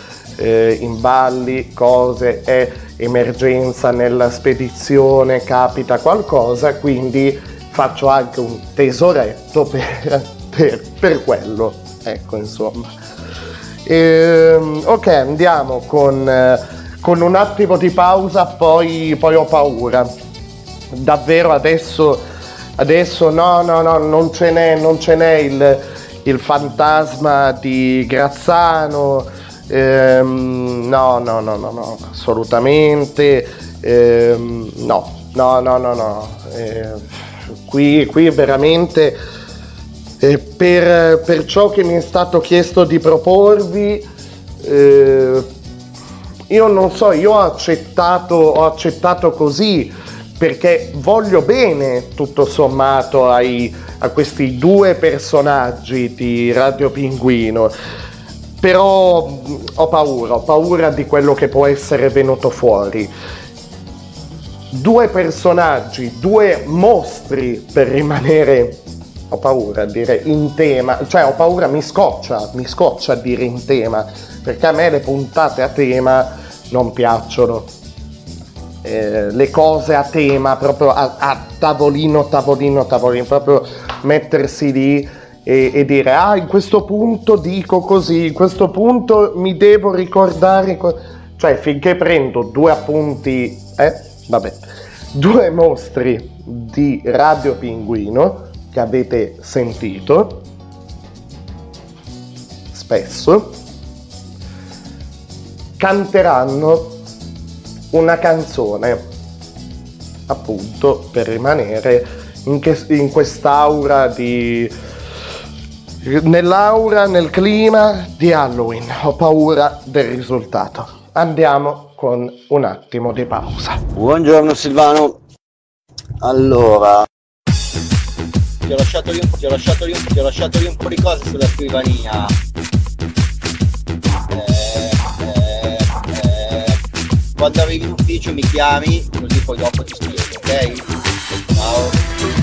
eh, imballi, cose, è emergenza nella spedizione, capita qualcosa, quindi faccio anche un tesoretto per, per, per quello. Ecco, insomma. Ehm, ok, andiamo con, con un attimo di pausa poi, poi ho paura. Davvero adesso, adesso no, no, no, non ce n'è, non ce n'è il, il fantasma di Grazzano. Ehm, no, no, no, no, no, assolutamente. Ehm, no, no, no, no, no. Eh, qui, qui veramente eh, per, per ciò che mi è stato chiesto di proporvi, eh, io non so, io ho accettato, ho accettato così perché voglio bene tutto sommato ai, a questi due personaggi di Radio Pinguino. Però ho paura, ho paura di quello che può essere venuto fuori. Due personaggi, due mostri per rimanere ho paura a dire in tema, cioè ho paura, mi scoccia, mi scoccia a dire in tema, perché a me le puntate a tema non piacciono. Eh, le cose a tema, proprio a, a tavolino, tavolino, tavolino, proprio mettersi lì e, e dire ah in questo punto dico così, in questo punto mi devo ricordare, co-". cioè finché prendo due appunti, eh, vabbè, due mostri di Radio Pinguino, che avete sentito spesso canteranno una canzone appunto per rimanere in, che- in quest'aura di nell'aura, nel clima di Halloween. Ho paura del risultato. Andiamo con un attimo di pausa. Buongiorno Silvano. Allora, ti ho lasciato lì un po', ti ho lasciato lì un po', ti ho lasciato lì un po' di cose sulla scrivania. Eh, eh, eh, quando arrivi in ufficio mi chiami, così poi dopo ti spiego, ok? Ciao.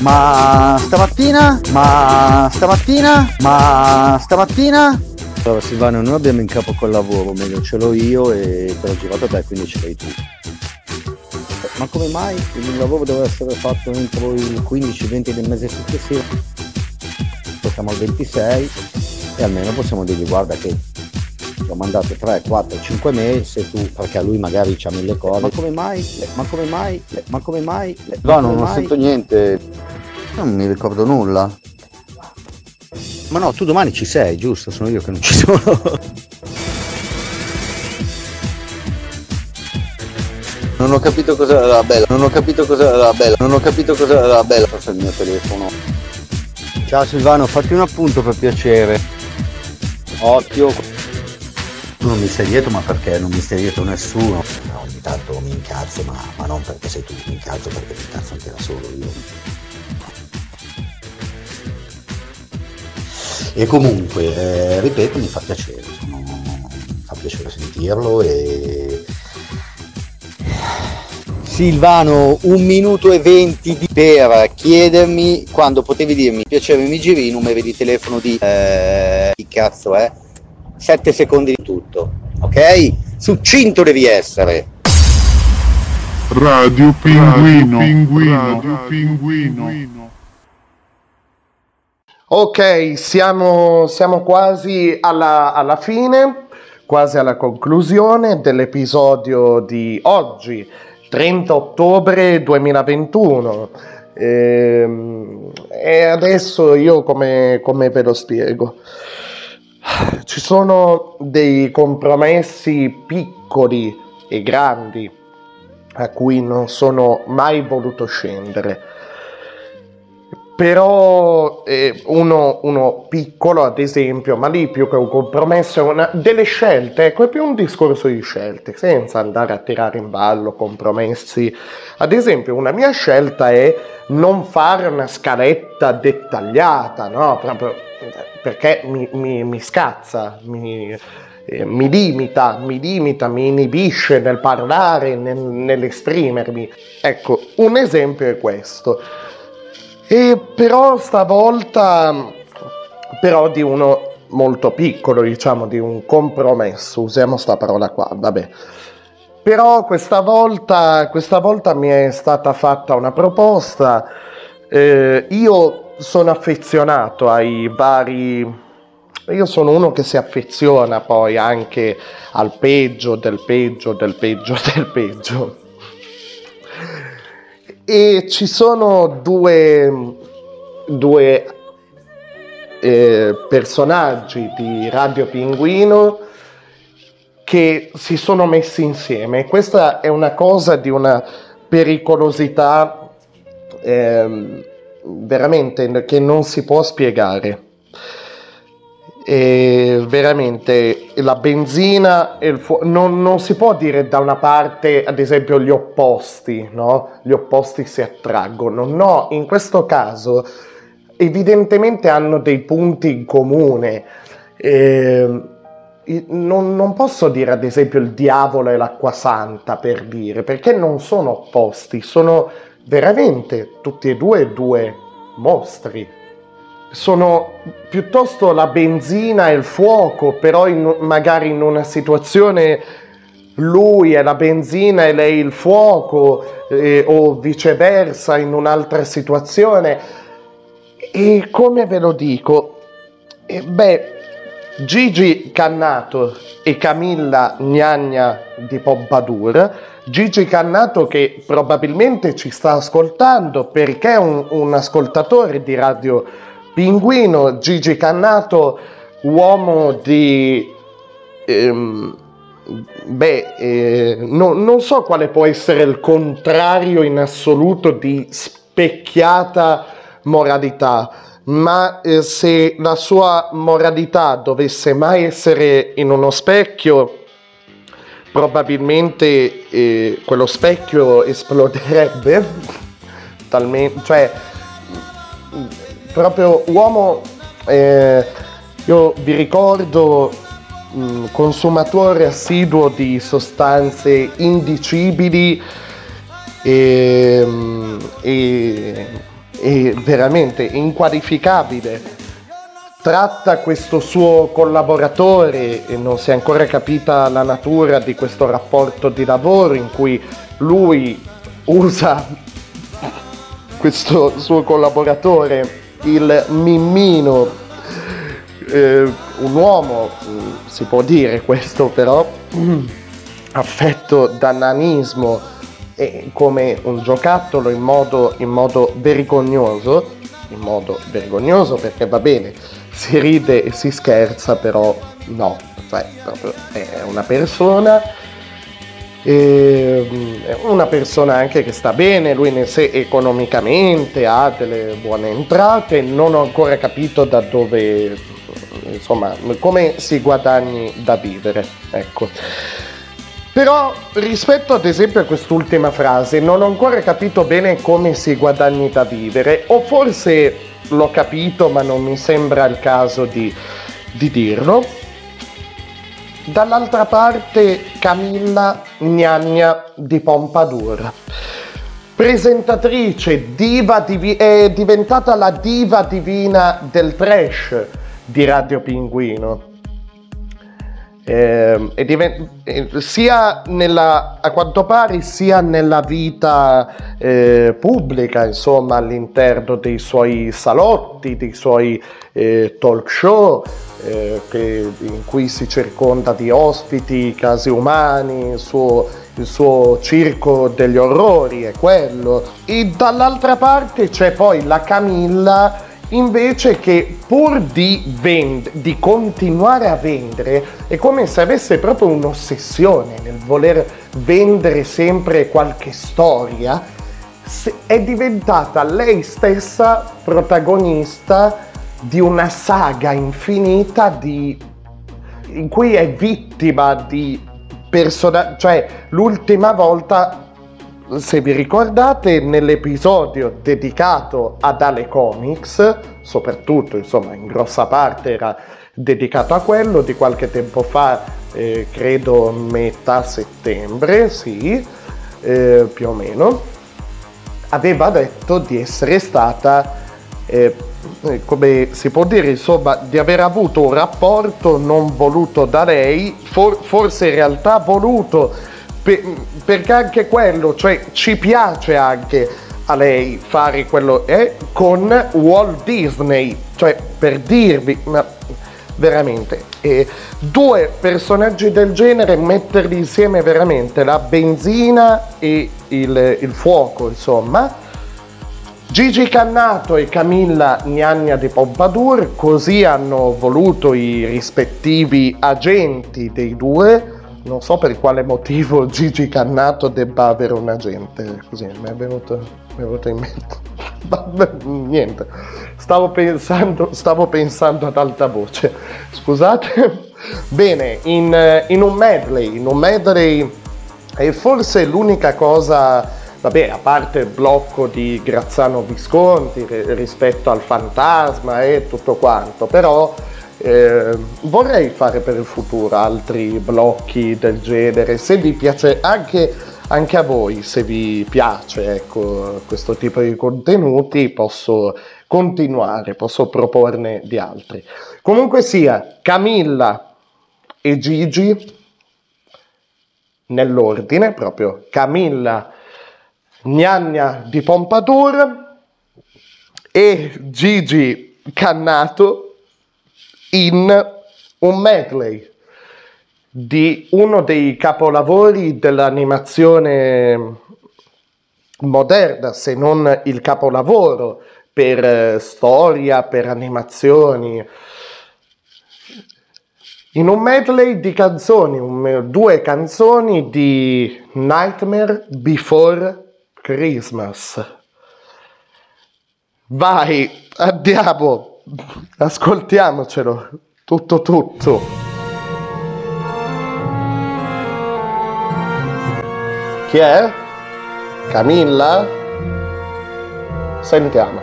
Ma stamattina? Ma stamattina? Ma stamattina? allora Silvano, noi abbiamo in capo col lavoro, meglio ce l'ho io e te l'ho girato te, quindi ce l'hai tu. Ma come mai il lavoro deve essere fatto entro il 15-20 del mese successivo? Siamo al 26 e almeno possiamo dirgli guarda che ho mandato 3, 4, 5 mesi e tu, perché a lui magari c'ha mille cose. Ma come mai? Ma come mai? Ma come mai? No, non, non sento niente. Non mi ricordo nulla. Ma no, tu domani ci sei, giusto? Sono io che non ci sono. Non ho capito cosa era la bella, non ho capito cosa era la bella, non ho capito cosa era la bella, forse il mio telefono. Ciao Silvano, fatti un appunto per piacere. Occhio. Tu non mi stai dietro, ma perché non mi stai dietro nessuno? ogni tanto mi incazzo, ma, ma non perché sei tu, mi incazzo perché mi incazzo anche da solo io. E comunque, eh, ripeto, mi fa piacere, sono- mi fa piacere sentirlo e Silvano, un minuto e venti di- per chiedermi quando potevi dirmi piacere mi giri i numeri di telefono di eh, chi cazzo è? Sette secondi di tutto, ok? Succinto devi essere. Radio Pinguino. Radio Pinguino. Ok, siamo, siamo quasi alla, alla fine, quasi alla conclusione dell'episodio di oggi, 30 ottobre 2021. Ehm, E adesso io come, come ve lo spiego? Ci sono dei compromessi piccoli e grandi a cui non sono mai voluto scendere. Però eh, uno, uno piccolo, ad esempio, ma lì più che un compromesso, una, delle scelte, ecco, è più un discorso di scelte, senza andare a tirare in ballo compromessi. Ad esempio, una mia scelta è non fare una scaletta dettagliata, no? Proprio perché mi, mi- mi scazza, mi, eh, mi limita, mi limita, mi inibisce nel parlare, nel- nell'esprimermi. Ecco, un esempio è questo. E però stavolta, però di uno molto piccolo, diciamo, di un compromesso, usiamo sta parola qua, vabbè. Però questa volta, questa volta mi è stata fatta una proposta, eh, io sono affezionato ai vari io sono uno che si affeziona poi anche al peggio del peggio del peggio del peggio. E ci sono due, due eh, personaggi di Radio Pinguino che si sono messi insieme. Questa è una cosa di una pericolosità ehm, veramente che non si può spiegare. E veramente la benzina e il fuoco non, non si può dire da una parte ad esempio gli opposti no? Gli opposti si attraggono. No in questo caso evidentemente hanno dei punti in comune. Eh, i- non, non posso dire ad esempio il diavolo e l'acqua santa per dire perché non sono opposti sono veramente tutti e due due mostri sono piuttosto la benzina e il fuoco, però in- magari in una situazione lui è la benzina e lei il fuoco, eh, o viceversa in un'altra situazione. E come ve lo dico? Eh, beh, Gigi Cannato e Camilla Gnagna di Pompadour. Gigi Cannato che probabilmente ci sta ascoltando perché è un, un ascoltatore di Radio Pinguino. Gigi Cannato, uomo di... ehm, beh, eh, no- non so quale può essere il contrario in assoluto di specchiata moralità, ma eh, se la sua moralità dovesse mai essere in uno specchio, probabilmente eh, quello specchio esploderebbe, talmente, cioè proprio uomo, eh, io vi ricordo mh, consumatore assiduo di sostanze indicibili e, e- e veramente inqualificabile. Tratta questo suo collaboratore e non si è ancora capita la natura di questo rapporto di lavoro in cui lui usa questo suo collaboratore, il Mimmino, eh, un uomo, mm, si può dire questo però, mm, affetto da nanismo e come un giocattolo in modo, in modo vergognoso, in modo vergognoso perché va bene, si ride e si scherza, però no, cioè proprio è una persona e, è una persona anche che sta bene, lui ne sé economicamente ha delle buone entrate, non ho ancora capito da dove, insomma, come si guadagni da vivere, ecco. Però rispetto ad esempio a quest'ultima frase non ho ancora capito bene come si guadagni da vivere, o forse l'ho capito ma non mi sembra il caso di, di dirlo. Dall'altra parte Camilla Gnagna di Pompadour. Presentatrice, diva divi- è diventata la diva divina del trash di Radio Pinguino. Eh, è diven- eh, sia nella, a quanto pare sia nella vita eh, pubblica, insomma, all'interno dei suoi salotti, dei suoi eh, talk show, eh, che- in cui si circonda di ospiti, casi umani, il suo, il suo circo degli orrori è quello. E dall'altra parte c'è poi la Camilla invece che pur di, vend- di continuare a vendere è come se avesse proprio un'ossessione nel voler vendere sempre qualche storia è diventata lei stessa protagonista di una saga infinita di in cui è vittima di personaggi cioè l'ultima volta se vi ricordate nell'episodio dedicato ad Ale Comics, soprattutto insomma in grossa parte era dedicato a quello di qualche tempo fa, eh, credo metà settembre, sì, eh, più o meno, aveva detto di essere stata, eh, come si può dire, insomma, di aver avuto un rapporto non voluto da lei, for- forse in realtà voluto, pe- perché anche quello, cioè ci piace anche a lei fare quello è con Walt Disney, cioè per dirvi, ma veramente. E due personaggi del genere, metterli insieme veramente, la benzina e il, il fuoco, insomma. Gigi Cannato e Camilla Gnagna di Pompadour, così hanno voluto i rispettivi agenti dei due. Non so per quale motivo Gigi Cannato debba avere un agente, così mi è venuto, mi è venuto in mente. Vabbè, niente, stavo pensando, stavo pensando ad alta voce, scusate. Bene, in, in un medley, in un medley è forse l'unica cosa Vabbè, a parte il blocco di Grazzano Visconti ri- rispetto al fantasma e tutto quanto, però eh, vorrei fare per il futuro altri blocchi del genere, se vi piace anche, anche a voi, se vi piace ecco, questo tipo di contenuti, posso continuare, posso proporne di altri. Comunque sia, Camilla e Gigi, nell'ordine proprio, Camilla Gnagna di Pompadour e Gigi Cannato in un medley di uno dei capolavori dell'animazione moderna, se non il capolavoro per eh, storia, per animazioni. In un medley di canzoni, un- due canzoni di Nightmare Before Christmas. Vai, andiamo, ascoltiamocelo, tutto tutto. Chi è? Camilla? Sentiamo.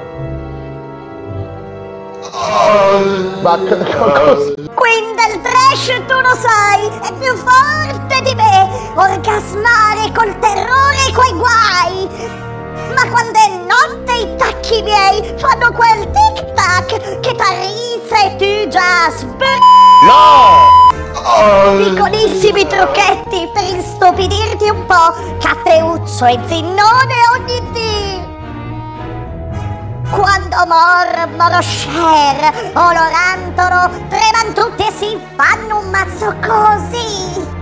Ma co- co- cos- Quindi il trash, tu lo sai, è più forte di me. Orgasmare col terrore e coi guai. Ma quando è notte i tacchi miei fanno quel tic tac che t'arrizza e tu già sbr... Piccolissimi trucchetti per istupidirti un po'. Caffeuccio e zinnone ogni dì. Quando mormoro share o l'orantolo, tremano tutti e si fanno un mazzo così.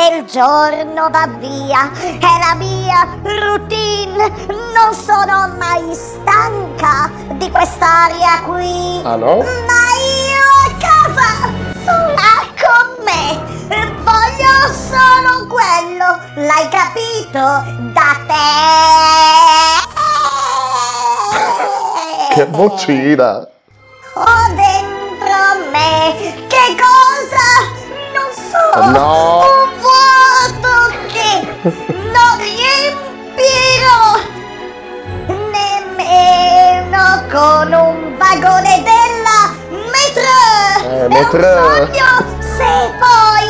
E il giorno va via, è la mia routine, non sono mai stanca di quest'aria qui. Ah no? Ma io a casa, sola con me, voglio solo quello, l'hai capito? Da te! Che vocina! Ho dentro me che cosa? Non so! No. Non riempirò nemmeno con un vagone della metro! Eh, È un metro. sogno se poi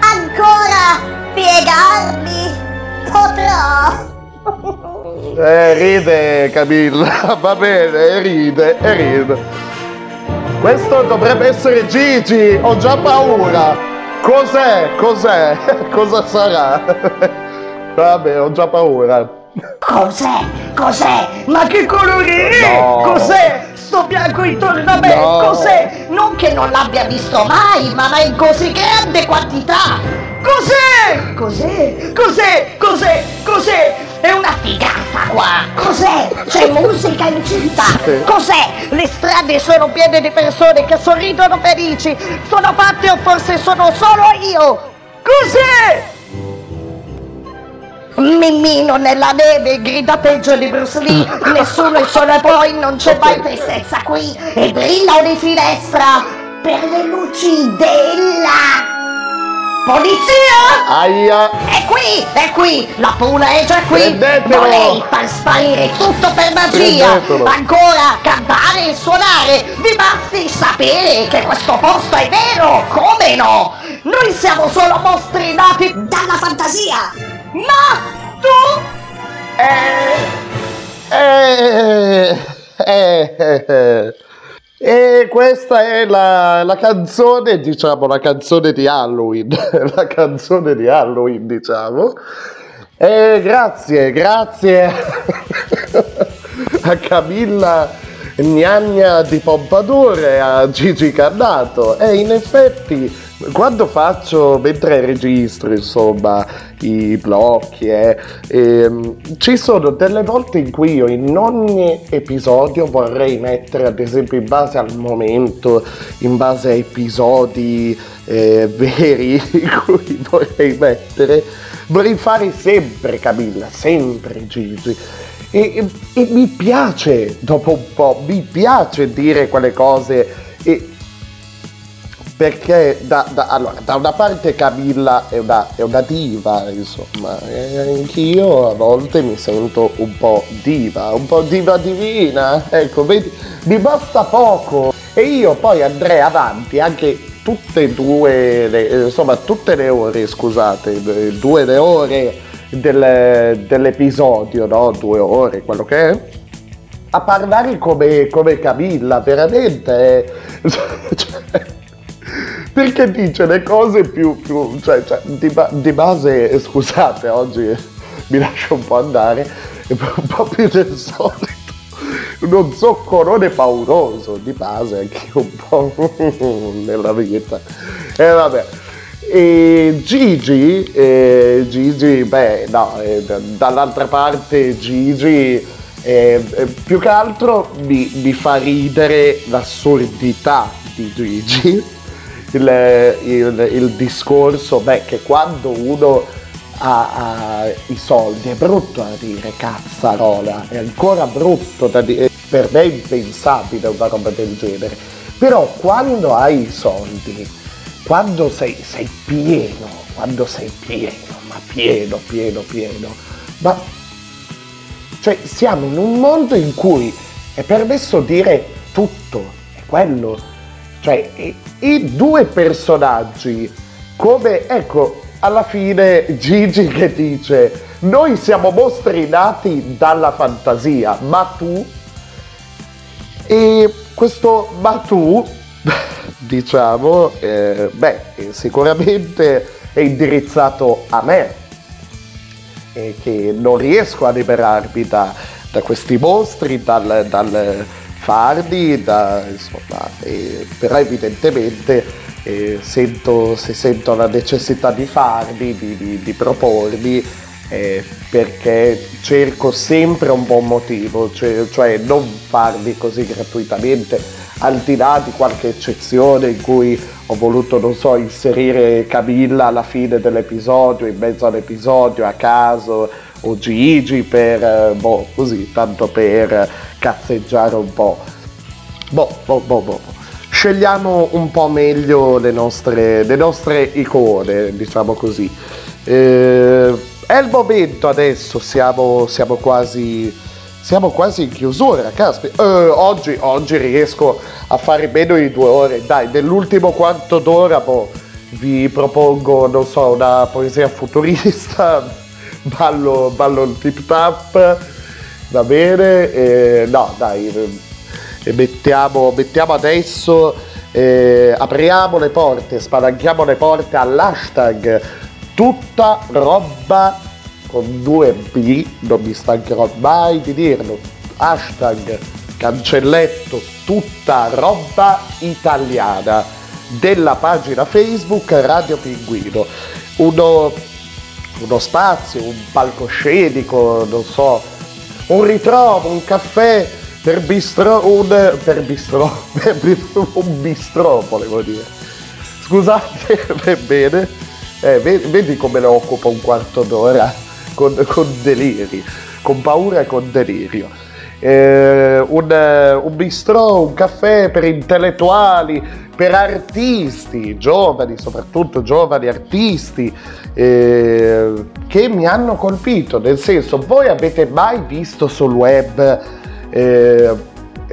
ancora piegarmi potrò! Eh, ride Camilla, va bene, ride, e ride. Questo dovrebbe essere Gigi, ho già paura. Cos'è? Cos'è? Cosa sarà? Vabbè, ho già paura. Cos'è? Cos'è? Ma che colore è? No. Cos'è? Sto bianco intorno a me? No. Cos'è? Non che non l'abbia visto mai, ma in così grande quantità! Cos'è? Cos'è? Cos'è? Cos'è? Cos'è? È una figata qua! Cos'è? C'è musica in città! Cos'è? Le strade sono piene di persone che sorridono felici! Sono fatte o forse sono solo io! Cos'è? Mimmino nella neve grida peggio di Bruce Lee Nessuno il sole poi non c'è mai tristezza qui E brilla ogni finestra Per le luci della Polizia! Aia! È qui, è qui, la pula è già qui Prendetelo! Volei far sparire tutto per magia Prendetelo! Ancora cantare e suonare Vi basti sapere che questo posto è vero Come no? Noi siamo solo mostri nati dalla fantasia Ma tu Eh, eh, eh, eh. E questa è la, la canzone, diciamo, la canzone di Halloween. la canzone di Halloween, diciamo. E grazie, grazie a Camilla gnagna di Pompadour a Gigi Cardato e in effetti quando faccio, mentre registro insomma i blocchi, eh, ehm, ci sono delle volte in cui io in ogni episodio vorrei mettere ad esempio in base al momento, in base a episodi eh, veri in cui vorrei mettere, vorrei fare sempre Camilla, sempre Gigi. E, e- e mi piace dopo un po', mi piace dire quelle cose perché da, da- allora, da una parte Camilla è una, è una diva, insomma, e anch'io a volte mi sento un po' diva, un po' diva divina, ecco, vedi, mi basta poco e io poi andrei avanti anche tutte e due, le, insomma, tutte le ore, scusate, due le ore del- dell'episodio, no? Due ore, quello che è a parlare come, come Camilla, veramente. eh, cioè, perché dice le cose più, più cioè, cioè, di, ba- di base, eh, scusate, oggi mi lascio un po' andare, è un po' più del solito. Uno zoccolone pauroso, di base anche un po' nella vita. E vabbè. E Gigi, eh, Gigi, beh, no, eh, dall'altra parte Gigi eh, eh, più che altro mi, mi fa ridere l'assurdità di Gigi, il, il- il discorso, beh, che quando uno ha, ha i soldi è brutto da dire cazzarola, è ancora brutto da dire, per me è impensabile una roba del genere, però quando hai i soldi, quando sei, sei pieno, quando sei pieno, ma pieno, pieno, pieno, ma cioè siamo in un mondo in cui è permesso dire tutto, è quello. Cioè i, i due personaggi, come ecco, alla fine Gigi che dice noi siamo mostri nati dalla fantasia, ma tu e questo ma tu, diciamo, eh, beh, eh, sicuramente è indirizzato a me, e che non riesco a liberarmi da, da questi mostri, dal, dal fardi, da, insomma, eh, però evidentemente eh, sento, se sento la necessità di farli, di, di- di proporli, eh, perché cerco sempre un buon motivo, cioè, cioè non farli così gratuitamente, al di là di qualche eccezione in cui ho voluto, non so, inserire Camilla alla fine dell'episodio, in mezzo all'episodio, a caso, o Gigi per, eh, boh, così, tanto per cazzeggiare un po'. Boh, boh, boh, boh. Scegliamo un po' meglio le nostre, le nostre icone, diciamo così. Eh, è il momento adesso, siamo, siamo quasi siamo quasi in chiusura, caspita. Eh, oggi, oggi riesco a fare meno di due ore. Dai, nell'ultimo quarto d'ora boh, vi propongo, non so, una poesia futurista. Ballo, ballo il tip tap. Va bene? Eh, no, dai. eh, mettiamo, mettiamo adesso. eh, apriamo le porte, spalanchiamo le porte all'hashtag tutta roba con due B, non mi stancherò mai di dirlo, hashtag cancelletto tutta roba italiana della pagina Facebook Radio Pinguino, uno, uno spazio, un palcoscenico, non so, un ritrovo, un caffè per bistro, un, per bistro, per un bistro volevo dire. Scusate, bene, eh, ve- vedi come lo occupa un quarto d'ora con, con deliri, con paura e con delirio. Eh, un, eh, un bistrò, un caffè per intellettuali, per artisti, giovani, soprattutto giovani artisti, eh, che mi hanno colpito. Nel senso, voi avete mai visto sul web, eh,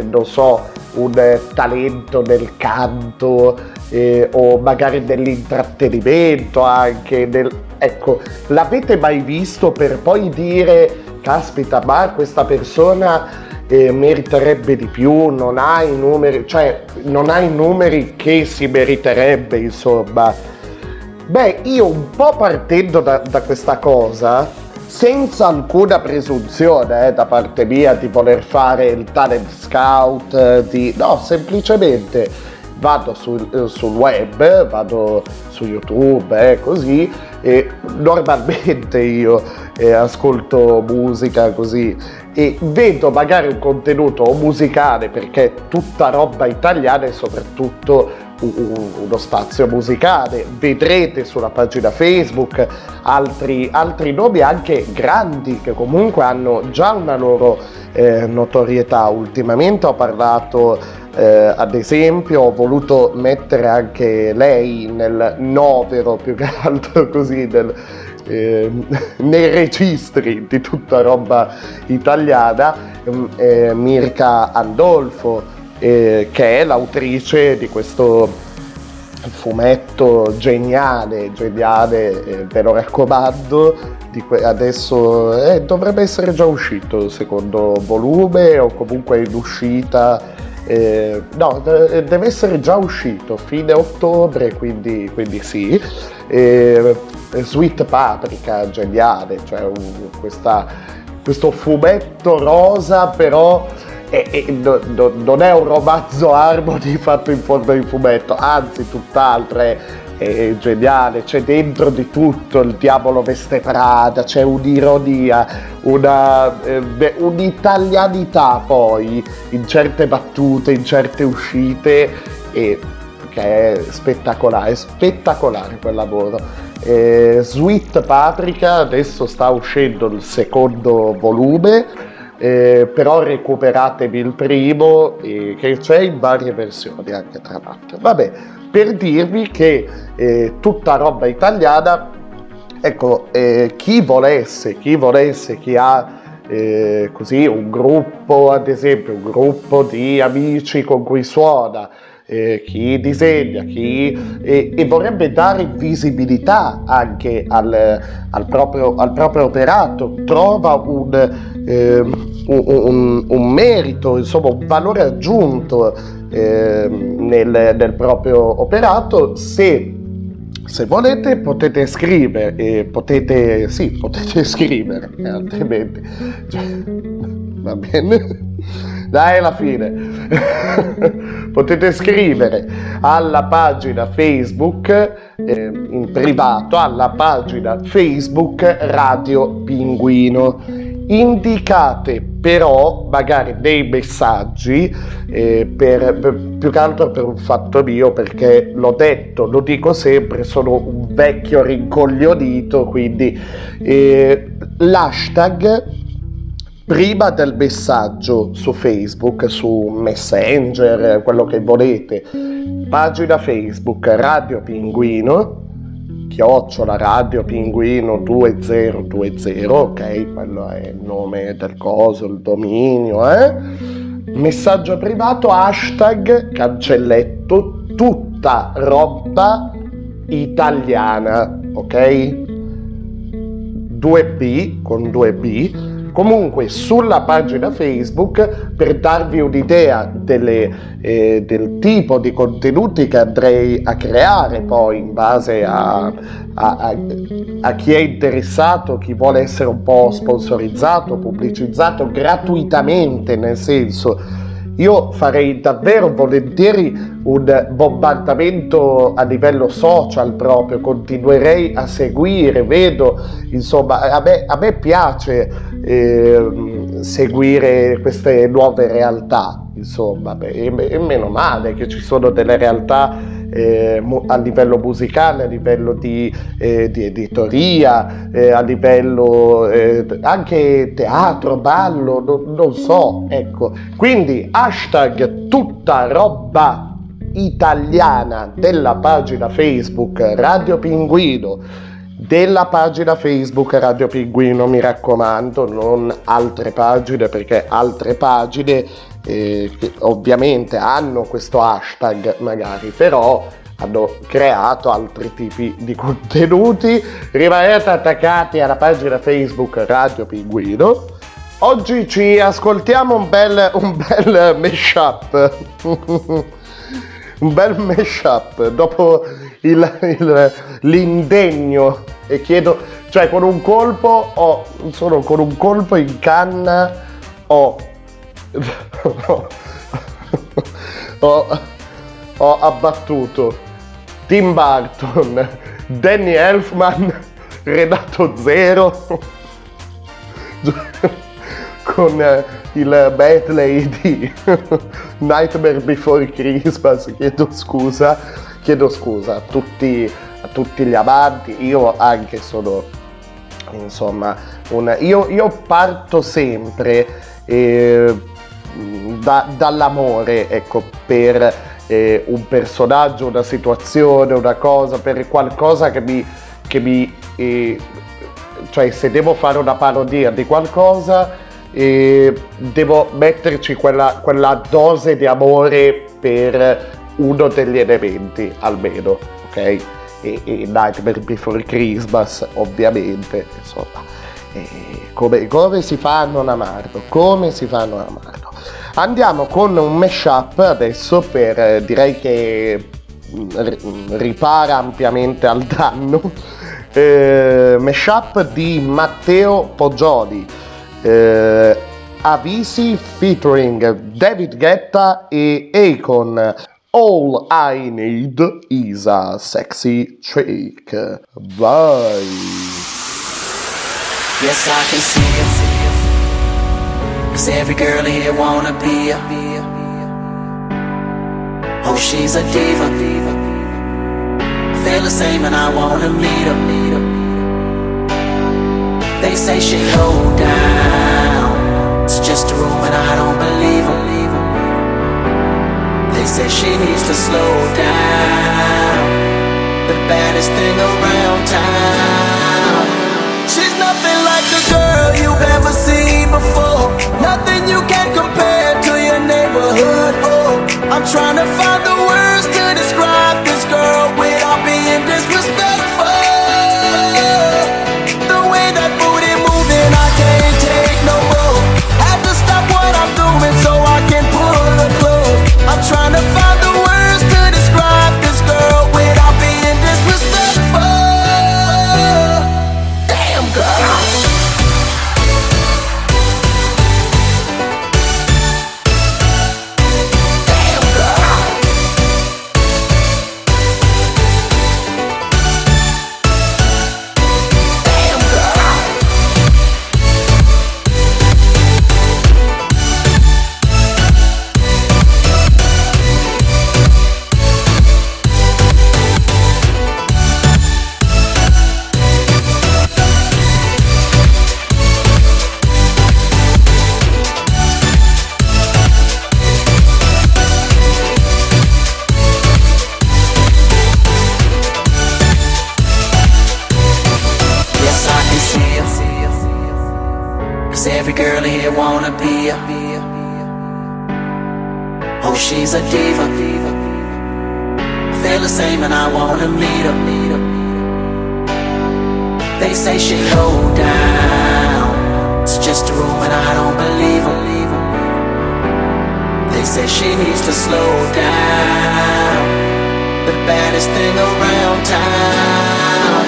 non so, un eh, talento nel canto eh, o magari nell'intrattenimento anche, nel- ecco, l'avete mai visto per poi dire, caspita, ma questa persona eh, meriterebbe di più, non ha i numeri, cioè non ha i numeri che si meriterebbe, insomma. Beh, io un po' partendo da, da questa cosa, senza alcuna presunzione eh, da parte mia di voler fare il talent scout, eh, di... no, semplicemente vado sul, eh, sul web, vado su YouTube, eh, così, e normalmente io eh, ascolto musica così e vedo magari un contenuto musicale perché è tutta roba italiana e soprattutto uno spazio musicale. Vedrete sulla pagina Facebook altri, altri nomi anche grandi che comunque hanno già una loro eh, notorietà. Ultimamente ho parlato eh, ad esempio ho voluto mettere anche lei nel novero più che altro così del, eh, nei registri di tutta roba italiana mm, eh, Mirka Andolfo eh, che è l'autrice di questo fumetto geniale, geniale, eh, ve lo raccomando, que- adesso eh, dovrebbe essere già uscito il secondo volume o comunque in uscita, eh, no, de- deve essere già uscito, fine ottobre, quindi, quindi sì. Eh, Sweet Paprika, geniale, cioè un- questa- questo fumetto rosa però e, e no- no- non è un romanzo Harmony fatto in forma di fumetto, anzi tutt'altro, è, è geniale, c'è dentro di tutto, il diavolo veste Prada, c'è un'ironia, una, eh, un'italianità poi in certe battute, in certe uscite, e, che è spettacolare, è spettacolare quel lavoro. Eh, Sweet Paprika adesso sta uscendo il secondo volume eh, però recuperatevi il primo eh, che c'è in varie versioni anche tra l'altro. Vabbè, per dirvi che eh, tutta roba italiana, ecco, eh, chi volesse, chi volesse, chi ha eh, così un gruppo, ad esempio, un gruppo di amici con cui suona, eh, chi disegna, chi e, e vorrebbe dare visibilità anche al, al proprio, al proprio operato, trova un, ehm, un, un- un merito, insomma un valore aggiunto ehm, nel, nel proprio operato, se se volete potete scrivere, eh, potete, sì, potete scrivere, eh, altrimenti, cioè, va bene, dai alla fine, potete scrivere alla pagina Facebook, eh, in privato, alla pagina Facebook Radio Pinguino, indicate però magari dei messaggi eh, per, per- più che altro per un fatto mio perché l'ho detto, lo dico sempre, sono un vecchio rincoglionito quindi eh, l'hashtag prima del messaggio su Facebook, su Messenger, quello che volete, pagina Facebook Radio Pinguino, chiocciola Radio Pinguino 2020, ok, quello è il nome del coso, il dominio, eh? Messaggio privato, hashtag cancelletto, tutta roba italiana, ok? 2B con 2B comunque sulla pagina Facebook per darvi un'idea delle, eh, del tipo di contenuti che andrei a creare poi in base a, a- a- a chi è interessato, chi vuole essere un po' sponsorizzato, pubblicizzato gratuitamente, nel senso io farei davvero volentieri un bombardamento a livello social proprio, continuerei a seguire, vedo, insomma, a me, a me piace ehm, seguire queste nuove realtà, insomma, e, e meno male che ci sono delle realtà eh, a livello musicale, a livello di, eh, di editoria, eh, a livello eh, anche teatro, ballo, non, non so, ecco. Quindi hashtag tutta roba italiana della pagina Facebook Radio Pinguino della pagina Facebook Radio Pinguino, mi raccomando, non altre pagine perché altre pagine eh, ovviamente hanno questo hashtag magari, però hanno creato altri tipi di contenuti. Rimanete attaccati alla pagina Facebook Radio Pinguino. Oggi ci ascoltiamo un bel, un bel mashup. un bel mashup dopo il- il- l'indegno. E chiedo, Cioè con un colpo ho, solo con un colpo in canna ho, ho, ho abbattuto Tim Burton, Danny Elfman, Renato Zero con eh, il medley di Nightmare Before Christmas, chiedo scusa, chiedo scusa a tutti, a tutti gli amanti, io anche sono insomma un, io, io parto sempre eh, da- dall'amore ecco per eh, un personaggio una situazione una cosa per qualcosa che mi, che mi eh, cioè se devo fare una parodia di qualcosa eh, devo metterci quella, quella dose di amore per uno degli elementi almeno ok? E, e Nightmare Before Christmas ovviamente insomma. Come, come si fa a non amarlo? Come si fa a non amarlo? Andiamo con un mashup adesso per eh, direi che mm, ri- ripara ampiamente al danno. Eh, mashup di Matteo Poggioli Eh, Avisi featuring David Guetta e Akon All I need is a sexy chick Vai Yes, I can see it. Cause every girl here wanna be a. Oh, she's a diva. Feel the same and I wanna meet her. They say she hold down. It's just a and I don't believe her. They say she needs to slow down. The baddest thing around town. She's nothing like the girl you've ever seen before. Nothing you can compare to your neighborhood. Oh, I'm trying to find the words to describe this girl trying to find Oh, she's a diva. Feel the same and I wanna meet her. They say she low down. It's just a and I don't believe her. They say she needs to slow down. The baddest thing around town.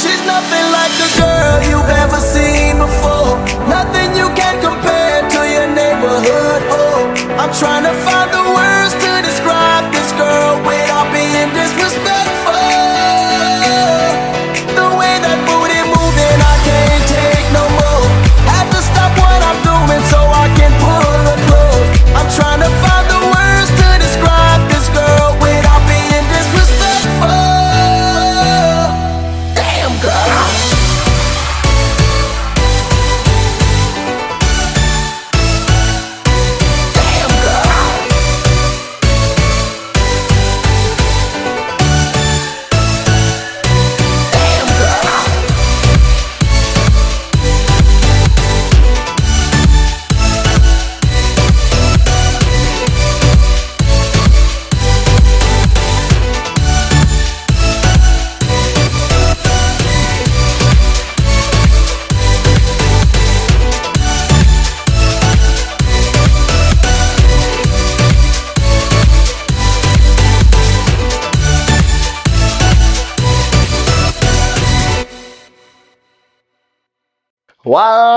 She's nothing like the girl you've ever seen before. Nothing you neighborhood. Oh, I'm trying to find the words to describe this girl without being disrespectful. The way that booty moving, I can't take no more. Have to stop what I'm doing so I can pull her close. I'm trying to find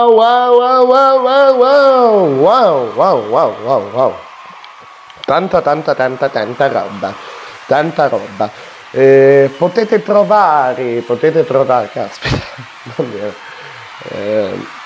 Wow, wow, wow, wow, wow, wow, wow, wow, wow. Tanta, tanta, tanta, tanta roba. Tanta roba. Eh, potete trovare, potete trovare, caspita, non vero. Eh,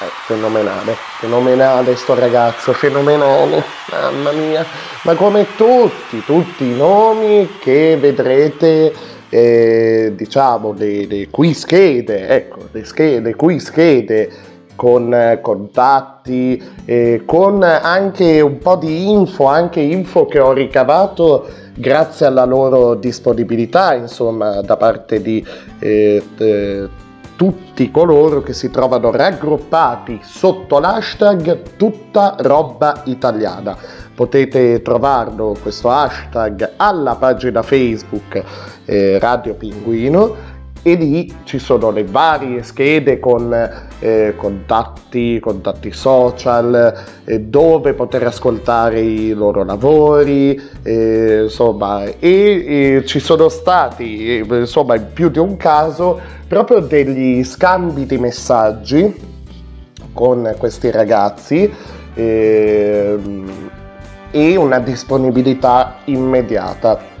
eh, fenomenale, fenomenale sto ragazzo, fenomenale, mamma mia, ma come tutti, tutti i nomi che vedrete, eh, diciamo, le, le qui schede, ecco, le schede, qui schede con eh, contatti, eh, con anche un po' di info, anche info che ho ricavato grazie alla loro disponibilità, insomma, da parte di eh, eh, tutti coloro che si trovano raggruppati sotto l'hashtag tutta roba italiana. Potete trovarlo questo hashtag alla pagina Facebook eh, Radio Pinguino e lì ci sono le varie schede con eh, contatti, contatti social, eh, dove poter ascoltare i loro lavori, eh, insomma, e, e, ci sono stati, eh, insomma, in più di un caso, proprio degli scambi di messaggi con questi ragazzi ehm, e una disponibilità immediata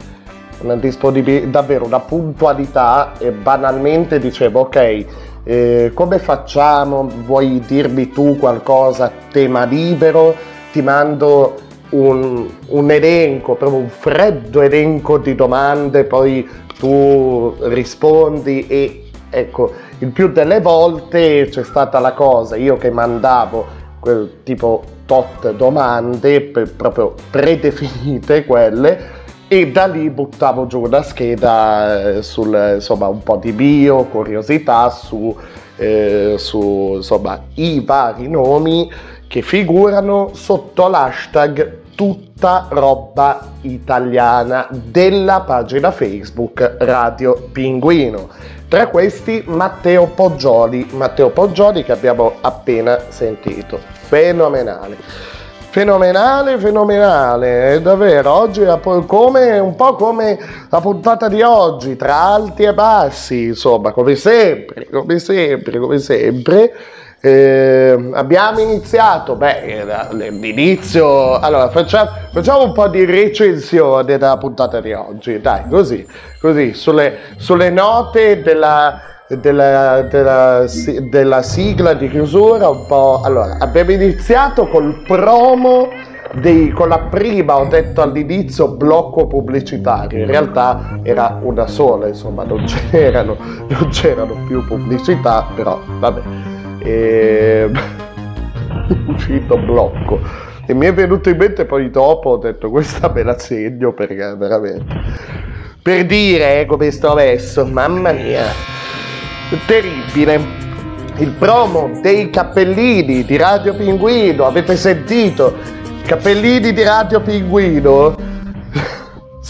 una disponibilità, davvero una puntualità e banalmente dicevo ok, eh, come facciamo? Vuoi dirmi tu qualcosa? Tema libero? Ti mando un, un elenco, proprio un freddo elenco di domande, poi tu rispondi e ecco, il più delle volte c'è stata la cosa, io che mandavo quel tipo tot domande per, proprio predefinite quelle e da lì buttavo giù una scheda eh, sul insomma un po' di bio, curiosità su, eh, su insomma i vari nomi che figurano sotto l'hashtag tutta roba italiana della pagina Facebook Radio Pinguino. Tra questi Matteo Poggioli, Matteo Poggioli che abbiamo appena sentito, fenomenale. Fenomenale, fenomenale, è davvero, oggi è come, un po' come la puntata di oggi, tra alti e bassi, insomma, come sempre, come sempre, come sempre. Eh, abbiamo iniziato, beh, l'inizio, allora facciamo, facciamo, un po' di recensione della puntata di oggi, dai, così, così, sulle, sulle note della della, della, della sigla di chiusura un po'. Allora, abbiamo iniziato col promo dei, con la prima, ho detto all'inizio, blocco pubblicitario. In realtà era una sola, insomma, non c'erano, non c'erano più pubblicità, però vabbè. E... uscito blocco. E mi è venuto in mente poi dopo, ho detto questa me la segno perché veramente... Per dire eh, come sto messo, mamma mia terribile. Il promo dei cappellini di Radio Pinguino, avete sentito? Cappellini di Radio Pinguino?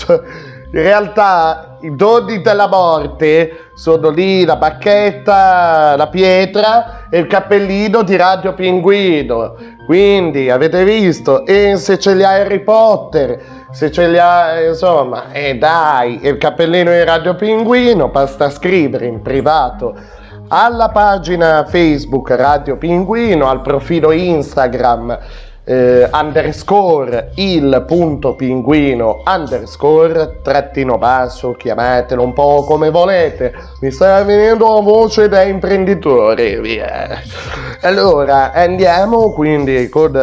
In realtà i doni della morte sono lì la bacchetta, la pietra e il cappellino di Radio Pinguino. Quindi avete visto? E se ce li ha Harry Potter, se ce li ha, insomma, e eh dai, il cappellino di Radio Pinguino, basta scrivere in privato alla pagina Facebook Radio Pinguino, al profilo Instagram eh, underscore il punto pinguino underscore trattino basso, chiamatelo un po' come volete, mi sta venendo voce da imprenditore, via. Allora andiamo quindi con,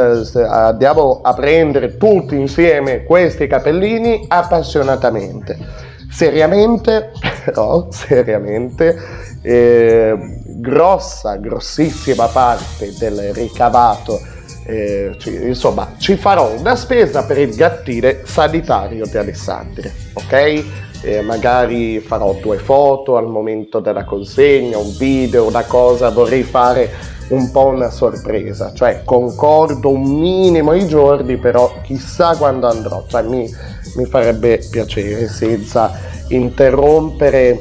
andiamo a prendere tutti insieme questi capellini appassionatamente. Seriamente, però, seriamente, eh, grossa, grossissima parte del ricavato eh, ci, insomma, ci farò una spesa per il gattile sanitario di Alessandria, ok? Eh, magari farò due foto al momento della consegna, un video, una cosa, vorrei fare un po' una sorpresa, cioè concordo un minimo i giorni, però chissà quando andrò, cioè mi, mi farebbe piacere senza interrompere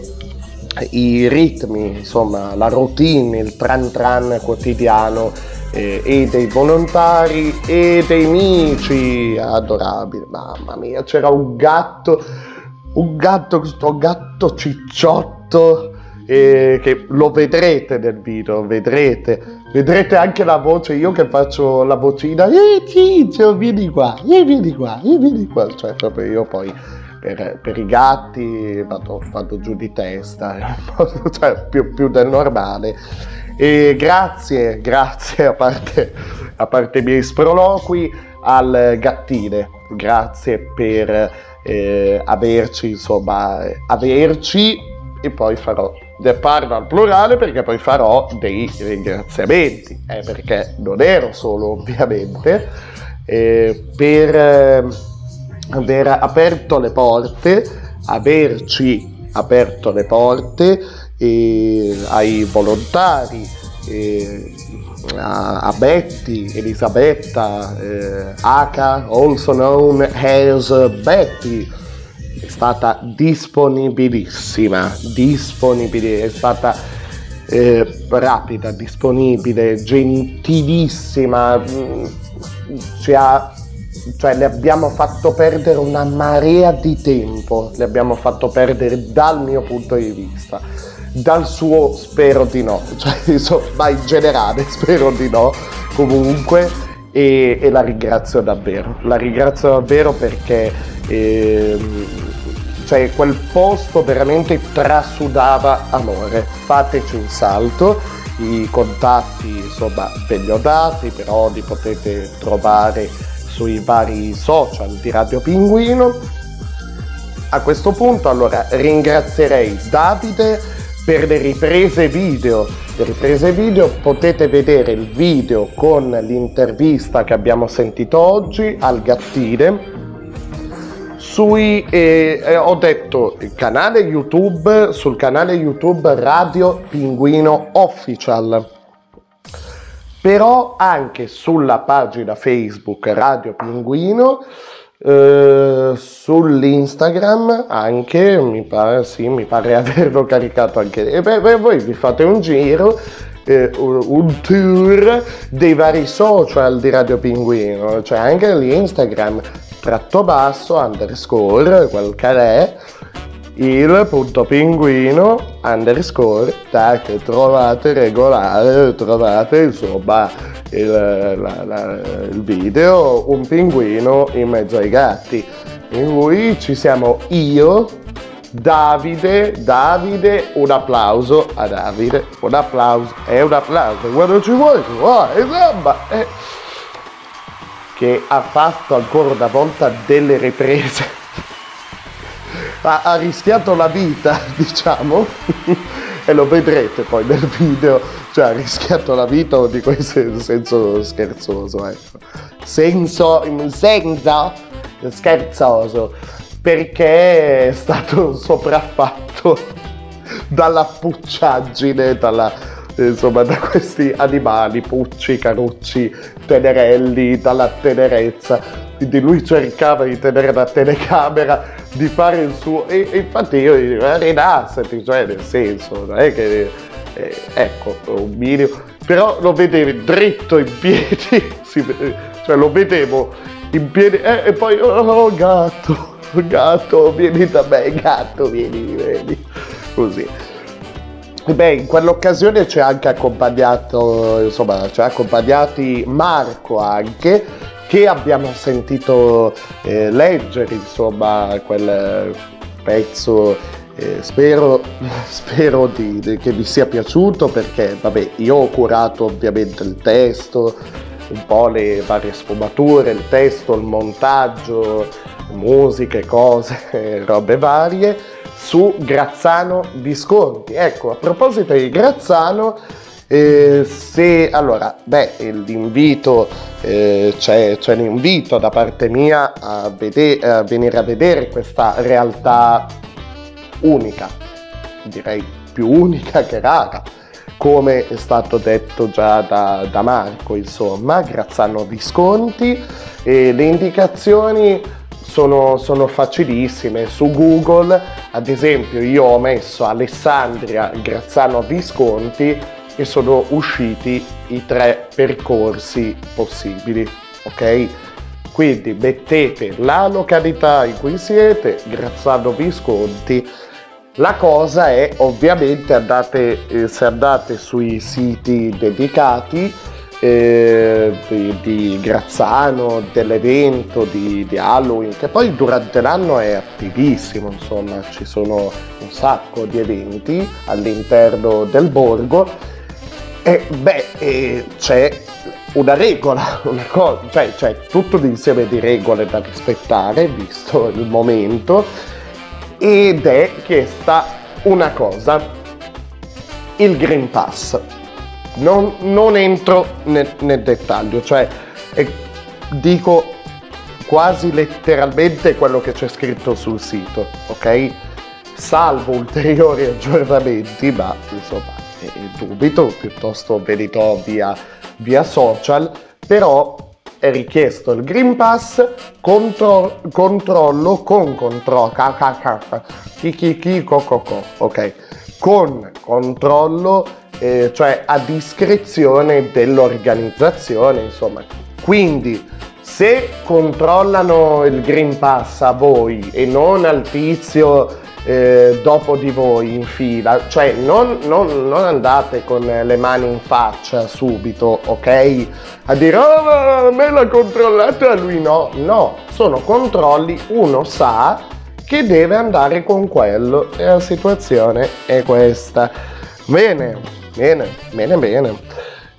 i ritmi, insomma la routine, il tran tran quotidiano eh, e dei volontari e dei amici adorabili. Mamma mia, c'era un gatto, un gatto, questo gatto cicciotto eh, che lo vedrete nel video, vedrete, vedrete anche la voce, io che faccio la vocina, eh Ciccio, vieni qua, eh, vieni qua, eh, vieni qua, cioè proprio io poi per, per i gatti vado, vado giù di testa, cioè più, più del normale. E grazie, grazie a parte, a parte miei sproloqui al gattine, grazie per eh, averci, insomma, averci. E poi farò, parlo al plurale perché poi farò dei ringraziamenti, eh, perché non ero solo ovviamente. Eh, per eh, aver aperto le porte, averci aperto le porte ai volontari, a, Betty, Elisabetta, eh, Aka, also known as Betty, è stata disponibilissima, disponibile, è stata eh, rapida, disponibile, gentilissima, mm, ci ha, cioè le abbiamo fatto perdere una marea di tempo, le abbiamo fatto perdere dal mio punto di vista. Dal suo spero di no, cioè insomma in generale spero di no comunque. E, e la ringrazio davvero, la ringrazio davvero perché ehm, cioè quel posto veramente trasudava amore, fateci un salto, i contatti insomma ve li ho dati, però li potete trovare sui vari social di Radio Pinguino. A questo punto allora ringrazierei Davide per le riprese video. Le riprese video potete vedere il video con l'intervista che abbiamo sentito oggi al gattine. Sui, eh, eh, ho detto il canale YouTube, sul canale YouTube Radio Pinguino Official. Però anche sulla pagina Facebook Radio Pinguino eh, sull'Instagram anche mi pare sì mi pare averlo caricato anche e beh, beh, voi vi fate un giro eh, un tour dei vari social di Radio Pinguino. Cioè anche l'Instagram tratto basso underscore quel che è il punto pinguino underscore tac trovate regolare trovate insomma il, la, la, il video un pinguino in mezzo ai gatti in cui ci siamo io Davide Davide un applauso a Davide un applauso è un applauso quando ci vuoi tu oh, insomma eh, che ha fatto ancora una volta delle riprese ha, ha rischiato la vita, diciamo, e lo vedrete poi nel video, cioè ha rischiato la vita, lo dico in senso scherzoso, ecco. Senso, in senso scherzoso, perché è stato sopraffatto dalla pucciaggine, dalla, insomma, da questi animali, pucci, carucci, tenerelli, dalla tenerezza. Quindi lui cercava di tenere la telecamera, di fare il suo... E, e infatti io dico, rilassati, cioè nel senso, non è che... Eh, ecco, un minimo... Però lo vedevi dritto in piedi, si, cioè lo vedevo in piedi eh, e poi, oh gatto, gatto, vieni da me, gatto, vieni, vieni, così. Beh, in quell'occasione ci ha anche accompagnato, insomma, ci ha accompagnati Marco anche, che abbiamo sentito eh, leggere, insomma, quel pezzo. Eh, spero, spero di, di, che vi sia piaciuto perché, vabbè, io ho curato ovviamente il testo, un po' le varie sfumature, il testo, il montaggio, musiche, cose, robe varie su Grazzano Visconti. Ecco, a proposito di Grazzano, eh, se allora, beh, l'invito eh, c'è, c'è l'invito da parte mia a, vede- a venire a vedere questa realtà unica, direi più unica che rara come è stato detto già da, da Marco, insomma, Grazzano Visconti, e le indicazioni sono, sono, facilissime. Su Google, ad esempio, io ho messo Alessandria Grazzano Visconti e sono usciti i tre percorsi possibili, ok? Quindi mettete la località in cui siete, Grazzano Visconti, La cosa è ovviamente andate, eh, se andate sui siti dedicati eh, di, di Grazzano, dell'evento di, di Halloween, che poi durante l'anno è attivissimo, insomma, ci sono un sacco di eventi all'interno del borgo. E beh, eh, c'è una regola, una cosa, cioè c'è tutto l'insieme di regole da rispettare, visto il momento, ed è questa una cosa, il Green Pass. Non, non entro nel, nel dettaglio, cioè eh, dico quasi letteralmente quello che c'è scritto sul sito, ok? Salvo ulteriori aggiornamenti, ma insomma eh, dubito, piuttosto ve li do via, via social, però è richiesto il Green Pass, contro- controllo con controllo, co co co, ok, con controllo, eh, cioè a discrezione dell'organizzazione, insomma. Quindi se controllano il Green Pass a voi e non al tizio eh, dopo di voi in fila, cioè non, non- non andate con le mani in faccia subito, ok? A dire oh me l'ha controllata lui no, no, sono controlli, uno sa che deve andare con quello e la situazione è questa. Bene, bene, bene, bene.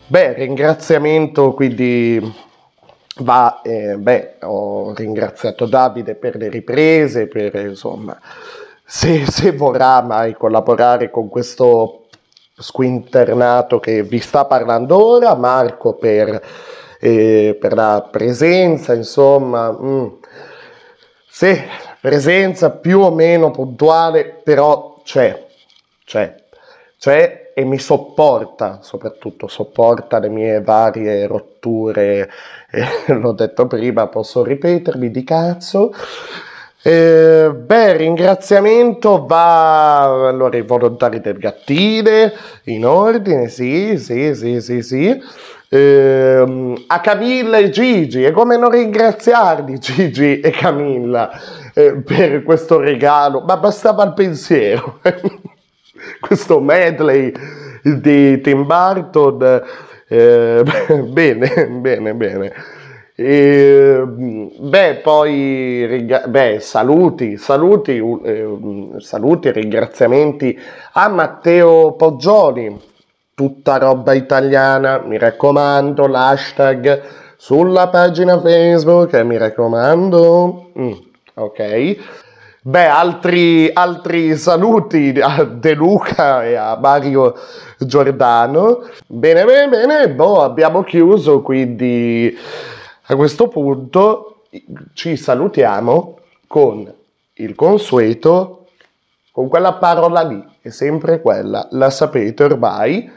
Beh, ringraziamento quindi va, eh, beh, ho ringraziato Davide per le riprese, per insomma, se, se vorrà mai collaborare con questo squinternato che vi sta parlando ora, Marco per, eh, per la presenza, insomma, mm. Sì, presenza più o meno puntuale, però c'è, c'è, c'è e mi sopporta, soprattutto sopporta le mie varie rotture, eh, l'ho detto prima, posso ripetermi di cazzo. Eh, beh, ringraziamento va allora ai volontari del Gattile, in ordine, sì, sì, sì, sì, sì. Ehm, a Camilla e Gigi, e come non ringraziarli Gigi e Camilla eh, per questo regalo, ma bastava il pensiero. questo medley di Tim Burton, eh, bene, bene, bene. E, beh, poi ringra- beh, saluti, saluti, eh, saluti e ringraziamenti a Matteo Poggioli, tutta roba italiana, mi raccomando, l'hashtag sulla pagina Facebook, mi raccomando. Mm, ok. Beh, altri, altri saluti a De Luca e a Mario Giordano. Bene, bene, bene, boh, abbiamo chiuso, quindi a questo punto ci salutiamo con il consueto, con quella parola lì, è sempre quella, la sapete ormai,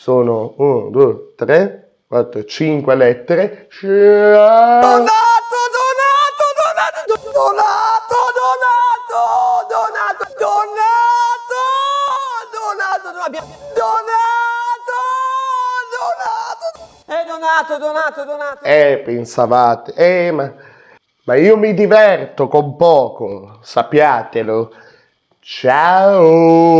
sono 1, 2, 3, 4, 5 lettere. Donato, donato, donato, donato, donato, donato, donato, donato, donato, donato, eh, donato, donato, donato. Eh, pensavate, eh, ma, ma io mi diverto con poco, sappiatelo. Ciao!